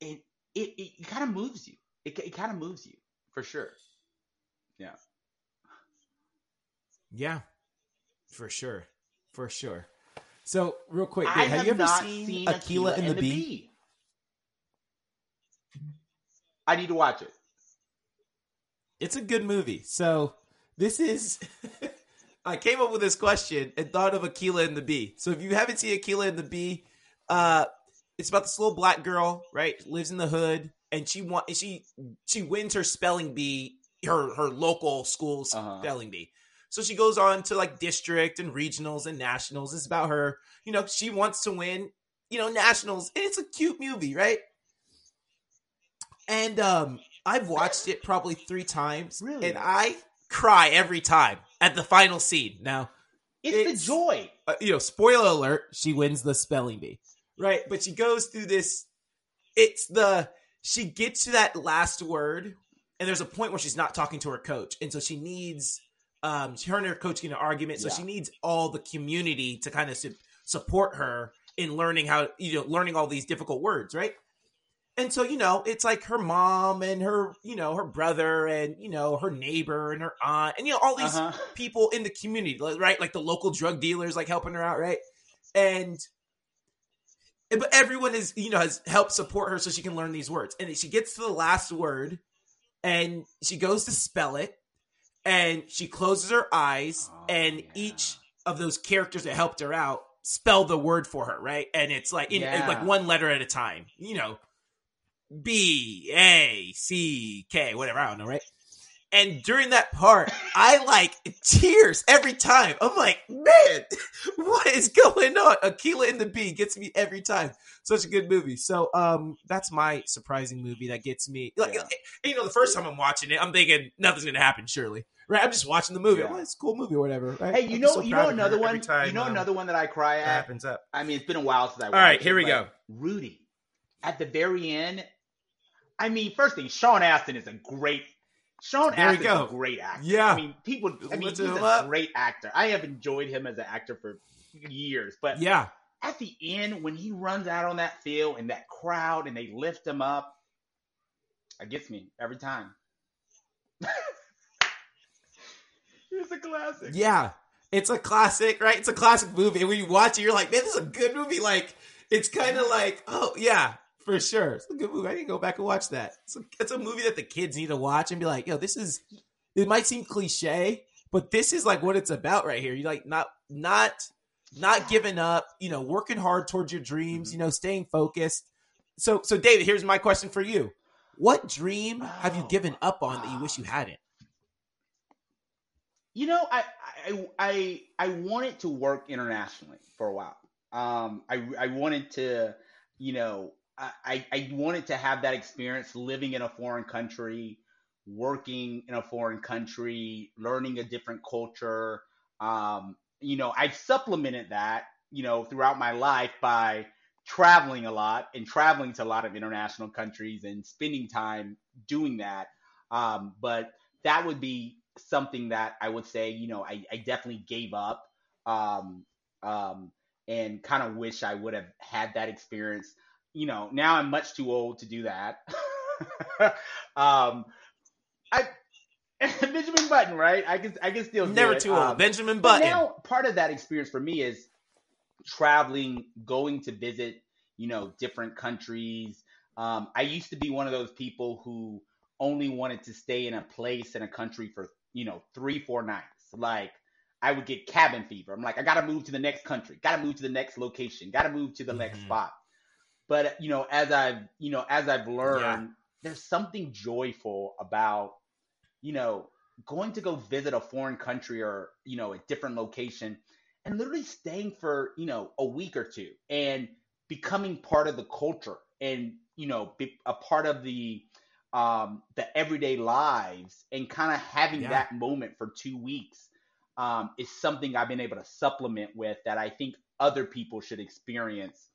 it it, it kind of moves you. It, it kind of moves you for sure. Yeah. Yeah, for sure, for sure. So, real quick, I Dave, have, you ever not seen, Akeelah, and the, Bee? I need to watch it. It's a good movie. So, this is. (laughs) I came up with this question and thought of Akeelah and the Bee. So, if you haven't seen Akeelah and the Bee, uh, it's about this little black girl, right? Lives in the hood, and she want she she wins her spelling bee, her her local school's Uh-huh. spelling bee. So she goes on to like district and regionals and nationals. It's about her, you know, she wants to win, you know, nationals. And it's a cute movie, right? And um I've watched it probably three times. Really? And I cry every time at the final scene. Now, It's, It's- the joy. uh, you know, spoiler alert, she wins the spelling bee, right? But she goes through this. It's the she gets to that last word, and there's a point where she's not talking to her coach, and so she needs um her and her coach get an argument, so Yeah. she needs all the community to kind of su- support her in learning how you know learning all these difficult words, right? And so, you know, it's like her mom and her, you know, her brother and, you know, her neighbor and her aunt and, you know, all these Uh-huh. people in the community, right? Like the local drug dealers, like helping her out, right? And, and- but everyone is, you know, has helped support her so she can learn these words. And she gets to the last word and she goes to spell it and she closes her eyes Oh, and yeah. each of those characters that helped her out spell the word for her, right? And it's like, in, Yeah. like one letter at a time, you know, B A C K, whatever. I don't know, right? And during that part, I like tears every time. I'm like, man, (laughs) what is going on? Akeelah and the Bee gets me every time. Such a good movie. So, um, that's my surprising movie that gets me. Like, Yeah. you know, the first time I'm watching it, I'm thinking nothing's gonna happen. Surely, right? I'm just watching the movie. Yeah. Like, it's a cool movie or whatever. Right? Hey, you I'm know, so you know another one. time, you know um, another one that I cry at. happens up. I mean, it's been a while since I. Watched. All right, here we go. Rudy, at the very end. I mean, first thing, Sean Astin is a great. Sean There is a great actor. Yeah. I mean, people. I mean, Lift he's a up. great actor. I have enjoyed him as an actor for years, but Yeah, at the end when he runs out on that field and that crowd and they lift him up, it gets me every time. (laughs) it's a classic. Yeah, it's a classic, right? It's a classic movie, and when you watch it, you're like, man, this is a good movie. Like, it's kind of like, oh yeah, for sure, it's a good movie. I need to go back and watch that. It's a, it's a movie that the kids need to watch and be like, yo, this is. It might seem cliche, but this is like what it's about right here. You like not not not giving up. You know, working hard towards your dreams. You know, staying focused. So, so David, here's my question for you: What dream have you Oh, given up on that you wish you hadn't? You know, I I I I wanted to work internationally for a while. Um, I I wanted to, you know, I I wanted to have that experience living in a foreign country, working in a foreign country, learning a different culture. Um, you know, I've supplemented that, you know, throughout my life by traveling a lot and traveling to a lot of international countries and spending time doing that. Um, but that would be something that I would say, you know, I, I definitely gave up um, um, and kind of wish I would have had that experience. You know, now I'm much too old to do that. (laughs) um, I (laughs) Benjamin Button, right? I can I can still do Never too old. Um, Benjamin Button. now part of that experience for me is traveling, going to visit, you know, different countries. Um, I used to be one of those people who only wanted to stay in a place in a country for, you know, three, four nights. Like I would get cabin fever. I'm like, I gotta move to the next country, gotta move to the next location, gotta move to the next Mhm. spot. But you know, as I've you know, as I've learned, there's something joyful about, you know, going to go visit a foreign country or, you know, a different location and literally staying for, you know, a week or two and becoming part of the culture and, you know, be a part of the um the everyday lives and kind of having Yeah. that moment for 2 weeks um, is something I've been able to supplement with that I think other people should experience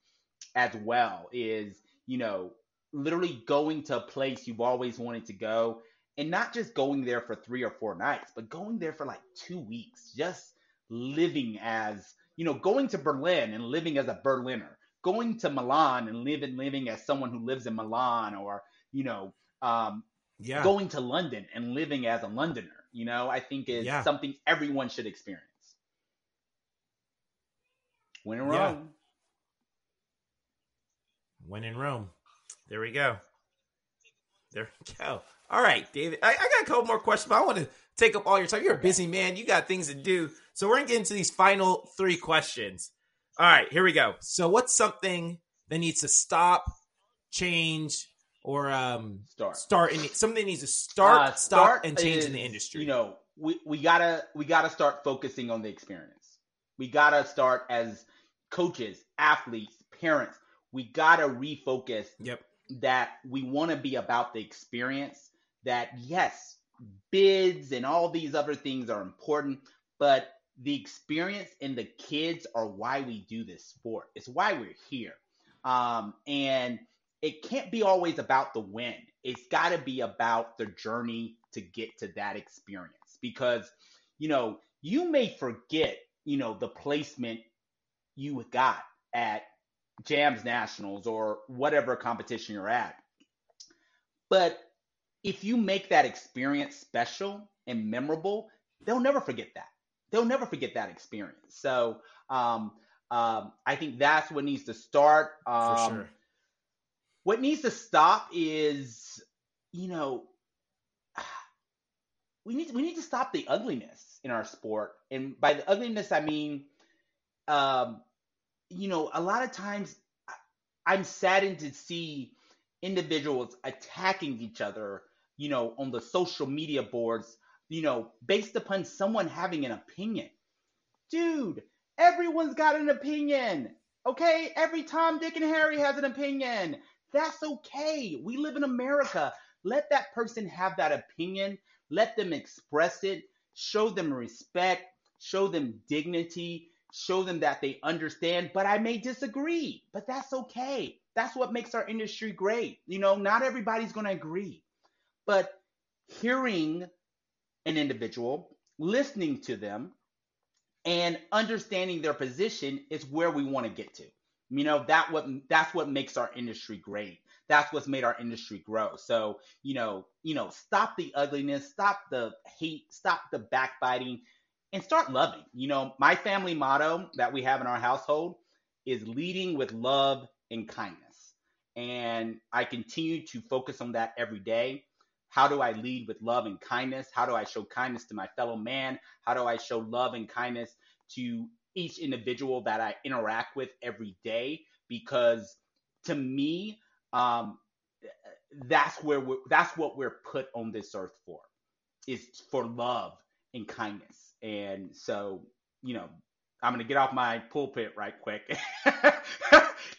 as well. Is you know literally going to a place you've always wanted to go and not just going there for three or four nights, but going there for like two weeks, just living as, you know, going to Berlin and living as a Berliner, going to Milan and living living as someone who lives in Milan, or you know, um, yeah. going to London and living as a Londoner. You know, I think is yeah. something everyone should experience. When in Rome. Yeah. When in Rome. There we go. There we go. All right, David. I, I got a couple more questions, but I want to take up all your time. You're a busy man. You got things to do. So we're gonna get into these final three questions. All right, here we go. So what's something that needs to stop, change, or um start start in something that needs to start, uh, stop, start and change is, in the industry? You know, we, we gotta we gotta start focusing on the experience. We gotta start as coaches, athletes, parents. We gotta refocus. Yep. That we want to be about the experience that yes, bids and all these other things are important, but the experience and the kids are why we do this sport. It's why we're here. Um, and it can't be always about the win. It's got to be about the journey to get to that experience because, you know, you may forget, you know, the placement you got at JAMZ Nationals or whatever competition you're at. But if you make that experience special and memorable, they'll never forget that. They'll never forget that experience. So um, um, I think that's what needs to start. Um, For sure. What needs to stop is, you know, we need we need to stop the ugliness in our sport, and by the ugliness I mean, um, you know, a lot of times I'm saddened to see individuals attacking each other you know, on the social media boards, you know, based upon someone having an opinion. Dude, everyone's got an opinion. Okay? Every Tom, Dick, and Harry has an opinion. That's okay. We live in America. Let that person have that opinion. Let them express it. Show them respect. Show them dignity. Show them that they understand. But I may disagree. But that's okay. That's what makes our industry great. You know, not everybody's going to agree. But hearing an individual, listening to them, and understanding their position is where we want to get to. You know, that what that's what makes our industry great. That's what's made our industry grow. So, you know, you know, stop the ugliness, stop the hate, stop the backbiting, and start loving. You know, my family motto that we have in our household is leading with love and kindness. And I continue to focus on that every day. How do I lead with love and kindness? How do I show kindness to my fellow man? How do I show love and kindness to each individual that I interact with every day? Because to me, um, that's where we're, that's what we're put on this earth for, is for love and kindness. And so, you know, I'm gonna get off my pulpit right quick. (laughs)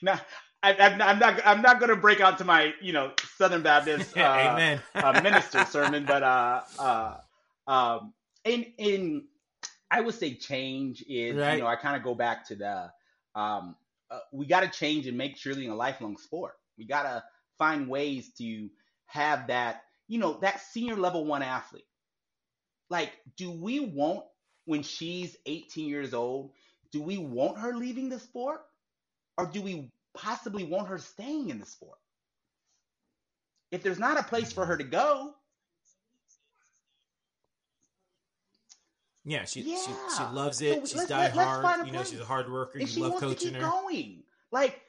now, I, am not, I'm not, I'm not going to break out to my, you know, Southern Baptist (laughs) uh, Amen. uh, minister sermon, but uh, uh, um, in in I would say change is, right. you know, I kind of go back to the, um, uh, we got to change and make cheerleading a lifelong sport. We got to find ways to have that, you know, that senior level one athlete. Like, do we want when she's 18 years old? Do we want her leaving the sport, or do we possibly want her staying in the sport. If there's not a place for her to go, yeah, she yeah. She, she loves it. So she's die hard. You know, she's a hard worker. And you love coaching her. Going like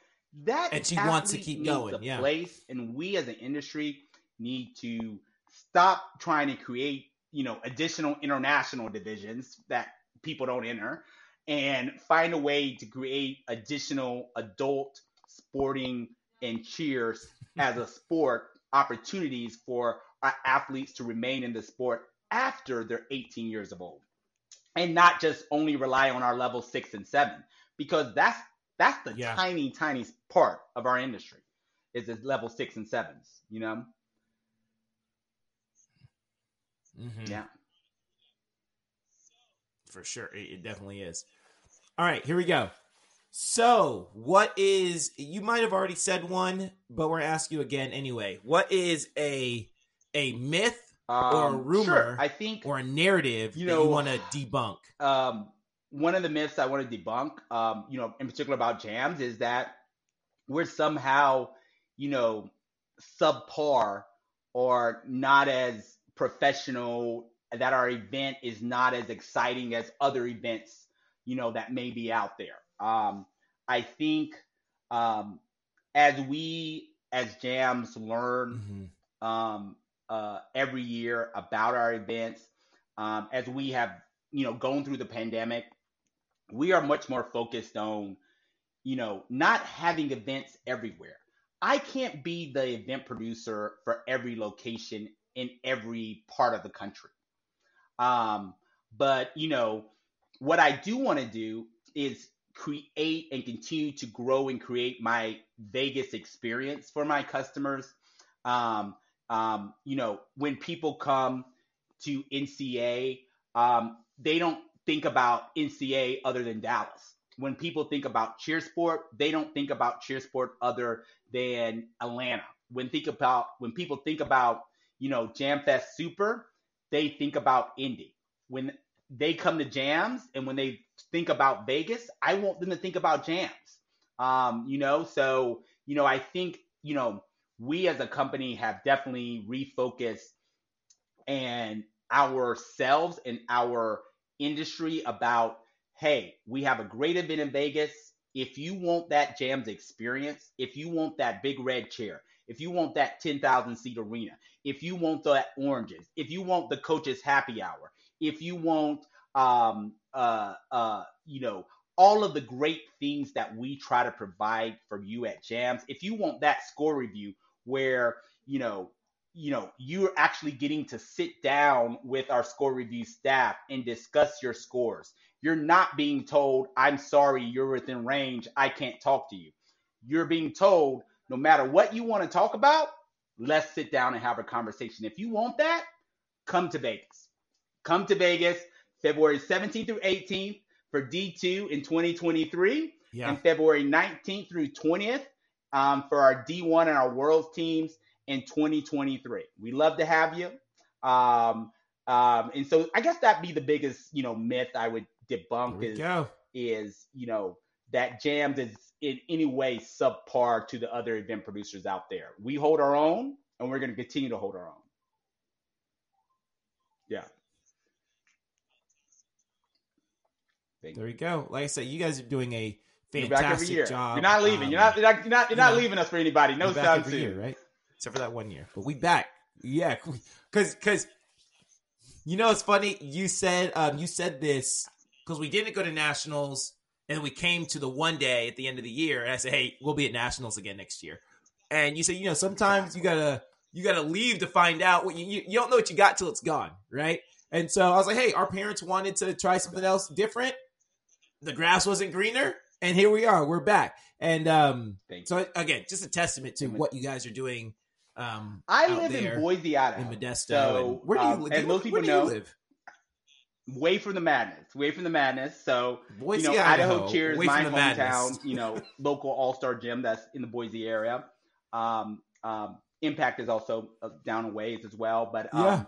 that, and she wants to keep going. Yeah, place, and we as an industry need to stop trying to create you know additional international divisions that people don't enter and find a way to create additional adult sporting and cheers as a sport opportunities for our athletes to remain in the sport after they're 18 years of old and not just only rely on our level six and seven because that's that's the yeah. tiny tiny part of our industry is this level six and sevens you know mm-hmm. yeah For sure. It, it definitely is. All right, here we go. So, what is you might have already said one, but we're gonna ask you again anyway. What is a a myth Um, or a rumor Sure. I think or a narrative You that know- you want to debunk? um, one of the myths I want to debunk, um, you know, in particular about JAMZ, is that we're somehow, you know, subpar or not as professional. That our event is not as exciting as other events, you know, that may be out there. Um, I think um, as we as JAMZ learn Mhm. um, uh, every year about our events. Um, as we have, you know, gone through the pandemic, we are much more focused on, you know, not having events everywhere. I can't be the event producer for every location in every part of the country. Um, but you know, what I do want to do is create and continue to grow and create my Vegas experience for my customers. Um, um, you know, when people come to NCA, um, they don't think about NCA other than Dallas. When people think about Cheersport, they don't think about Cheersport other than Atlanta. When think about when people think about you know Jamfest Super, they think about Indy. When they come to JAMZ and when they think about Vegas, I want them to think about JAMZ. Um, you know, so you know, I think you know we as a company have definitely refocused and ourselves and our industry about hey, we have a great event in Vegas. If you want that JAMZ experience, if you want that big red chair, if you want that 10,000 seat arena, if you want that oranges, if you want the coaches happy hour, if you want um uh uh you know all of the great things that we try to provide for you at JAMZ if you want that score review where you know you know you're actually getting to sit down with our score review staff and discuss your scores you're not being told i'm sorry you're within range i can't talk to you. You're being told no matter what you want to talk about let's sit down and have a conversation if you want that come to vegas come to vegas february 17th through 18th for d2 in 2023 Yeah. and February 19th through 20th um, for our D1 and our Worlds teams in 2023. We love to have you. Um, um, and so I guess that'd be the biggest, you know, myth I would debunk is, go. is, you know, that JAMZ is in any way subpar to the other event producers out there. We hold our own and we're going to continue to hold our own. Yeah. Thank There we go. Like I said, you guys are doing a You're back every fantastic year. job. You're not leaving. Um, you're not. You're not. You're not, you're not leaving us for anybody. No back every soon. year, right? Except for that one year, but we back. Yeah, (laughs) because because you know it's funny. You said um you said this because we didn't go to nationals, and we came to the one day at the end of the year, and I said, hey, we'll be at nationals again next year. And you said, you know, sometimes you gotta you gotta leave to find out what you you, you don't know what you got till it's gone, right? And so I was like, hey, our parents wanted to try something else different. The grass wasn't greener, and here we are. We're back. And um, so again, just a testament to what you guys are doing. Um, I live there in Boise, Idaho. in Modesto. So, and where do you um, live? and most people where do know- you live? Way from the madness. Way from the madness. So Boise, you know, Idaho, Idaho. Cheers, my hometown. madness. You know, (laughs) local All Star gym that's in the Boise area. Um, um, Impact is also uh, down a ways as well. But um, Yeah.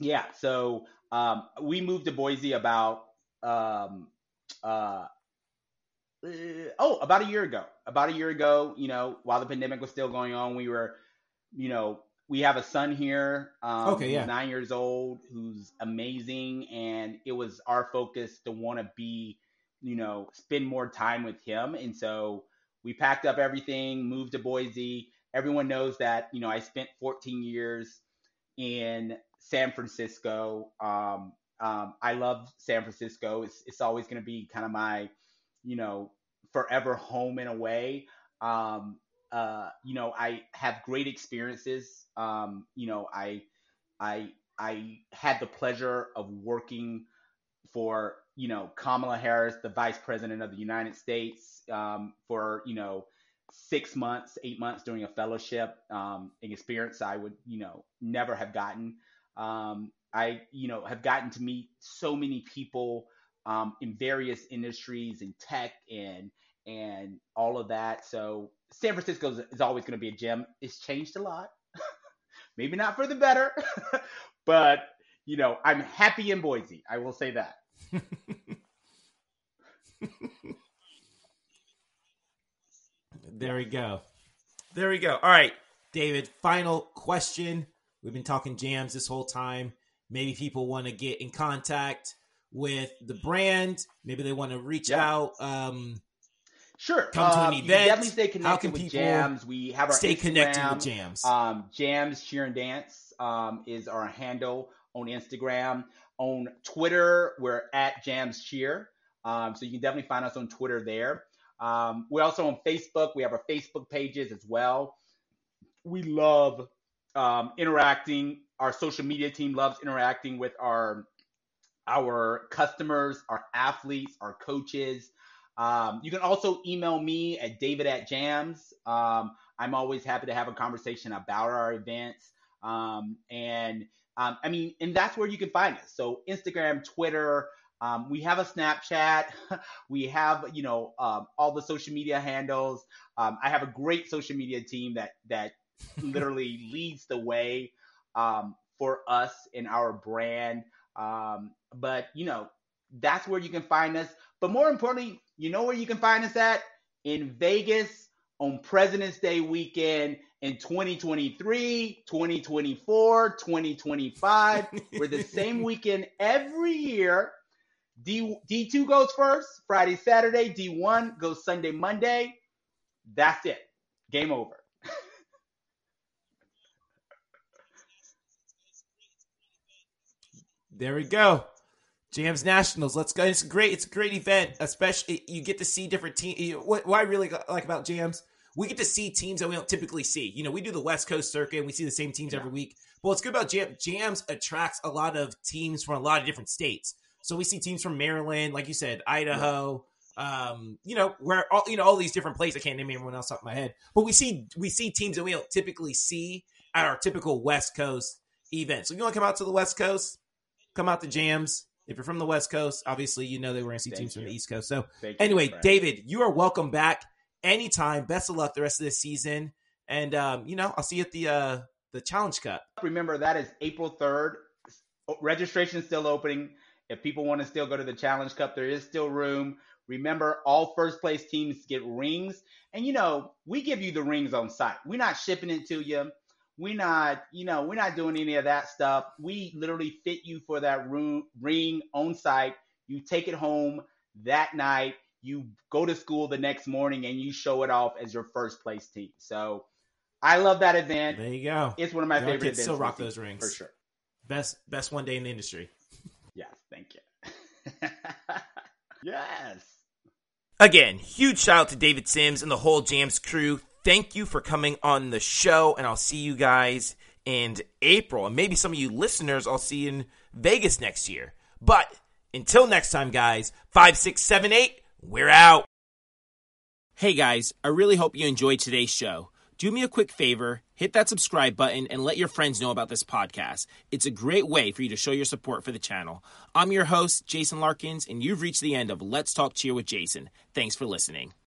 yeah. So um, we moved to Boise about um, uh, uh, oh about a year ago. About a year ago, you know, while the pandemic was still going on, we were, you know, we have a son here. Um, Okay, yeah. nine years old, who's amazing, and it was our focus to want to be, you know, spend more time with him, and so we packed up everything, moved to Boise. Everyone knows that, you know, I spent 14 years in San Francisco. Um, um, I love San Francisco. It's it's always going to be kind of my, you know, forever home in a way. Um, uh, you know, I have great experiences. Um, you know, I I I had the pleasure of working for you know Kamala Harris, the Vice President of the United States, um, for you know six months, eight months during a fellowship, um, an experience I would you know never have gotten. Um, I, you know, have gotten to meet so many people um, in various industries in tech and and all of that. So San Francisco is, is always going to be a gem. It's changed a lot, (laughs) maybe not for the better, (laughs) but you know, I'm happy in Boise. I will say that. (laughs) there we go. There we go. All right, David, final question. We've been talking JAMZ this whole time. Maybe people want to get in contact with the brand. Maybe they want to reach Yeah. out. Um, Sure. Come to an Um, you can event. definitely stay connected with JAMZ. We have our stay connected Instagram. with JAMZ. Um, JAMZ Cheer and Dance um, is our handle on Instagram. On Twitter, we're at JAMZ Cheer. Um, so you can definitely find us on Twitter there. Um, we're also on Facebook. We have our Facebook pages as well. We love um, interacting. Our social media team loves interacting with our our customers, our athletes, our coaches. Um, you can also email me at david at JAMZ. Um, I'm always happy to have a conversation about our events. Um, and um, I mean, and that's where you can find us. So Instagram, Twitter. Um, we have a Snapchat. (laughs) we have, you know, um, all the social media handles. Um, I have a great social media team that that (laughs) literally leads the way um, for us in our brand. Um, but you know, that's where you can find us. But more importantly, you know where you can find us at? In Vegas on President's Day weekend in 2023, 2024, 2025. We're the same (laughs) weekend every year. D, D2 goes first, Friday, Saturday. D1 goes Sunday, Monday. That's it. Game over. There we go. JAMZ Nationals. Let's go. It's great. It's a great event. Especially you get to see different teams. What, what I really like about JAMZ, we get to see teams that we don't typically see. You know, we do the West Coast circuit. and We see the same teams every week. But what's good about Jam, JAMZ attracts a lot of teams from a lot of different states. So we see teams from Maryland, like you said, Idaho. Um, you know, where all you know all these different places. I can't name everyone else off my head, but we see we see teams that we don't typically see at our typical West Coast event. So if you want to come out to the West Coast, come out to JAMZ. If you're from the West Coast, obviously you know that we're going to see Thank teams from the East Coast. So Thank anyway, Brad. David, you are welcome back anytime. Best of luck the rest of this season, and um, you know I'll see you at the uh, the Challenge Cup. remember that is April 3rd. Registration is still opening. If people want to still go to the Challenge Cup, there is still room. Remember, all first place teams get rings. And, you know, we give you the rings on site. We're not shipping it to you. We're not, you know, we're not doing any of that stuff. We literally fit you for that room, ring on site. You take it home that night. You go to school the next morning and you show it off as your first place team. So I love that event. There you go. It's one of my Y'all favorite kids events. still rock those rings. for sure. Best best one day in the industry. (laughs) Yes, thank you. (laughs) yes. Again, huge shout out to David Sims and the whole JAMZ crew. Thank you for coming on the show, and I'll see you guys in April. And maybe some of you listeners I'll see in Vegas next year. But until next time, guys, 5678, we're out. Hey guys, I really hope you enjoyed today's show. Do me a quick favor, hit that subscribe button and let your friends know about this podcast. It's a great way for you to show your support for the channel. I'm your host, Jason Larkins, and you've reached the end of Let's Talk Cheer with Jason. Thanks for listening.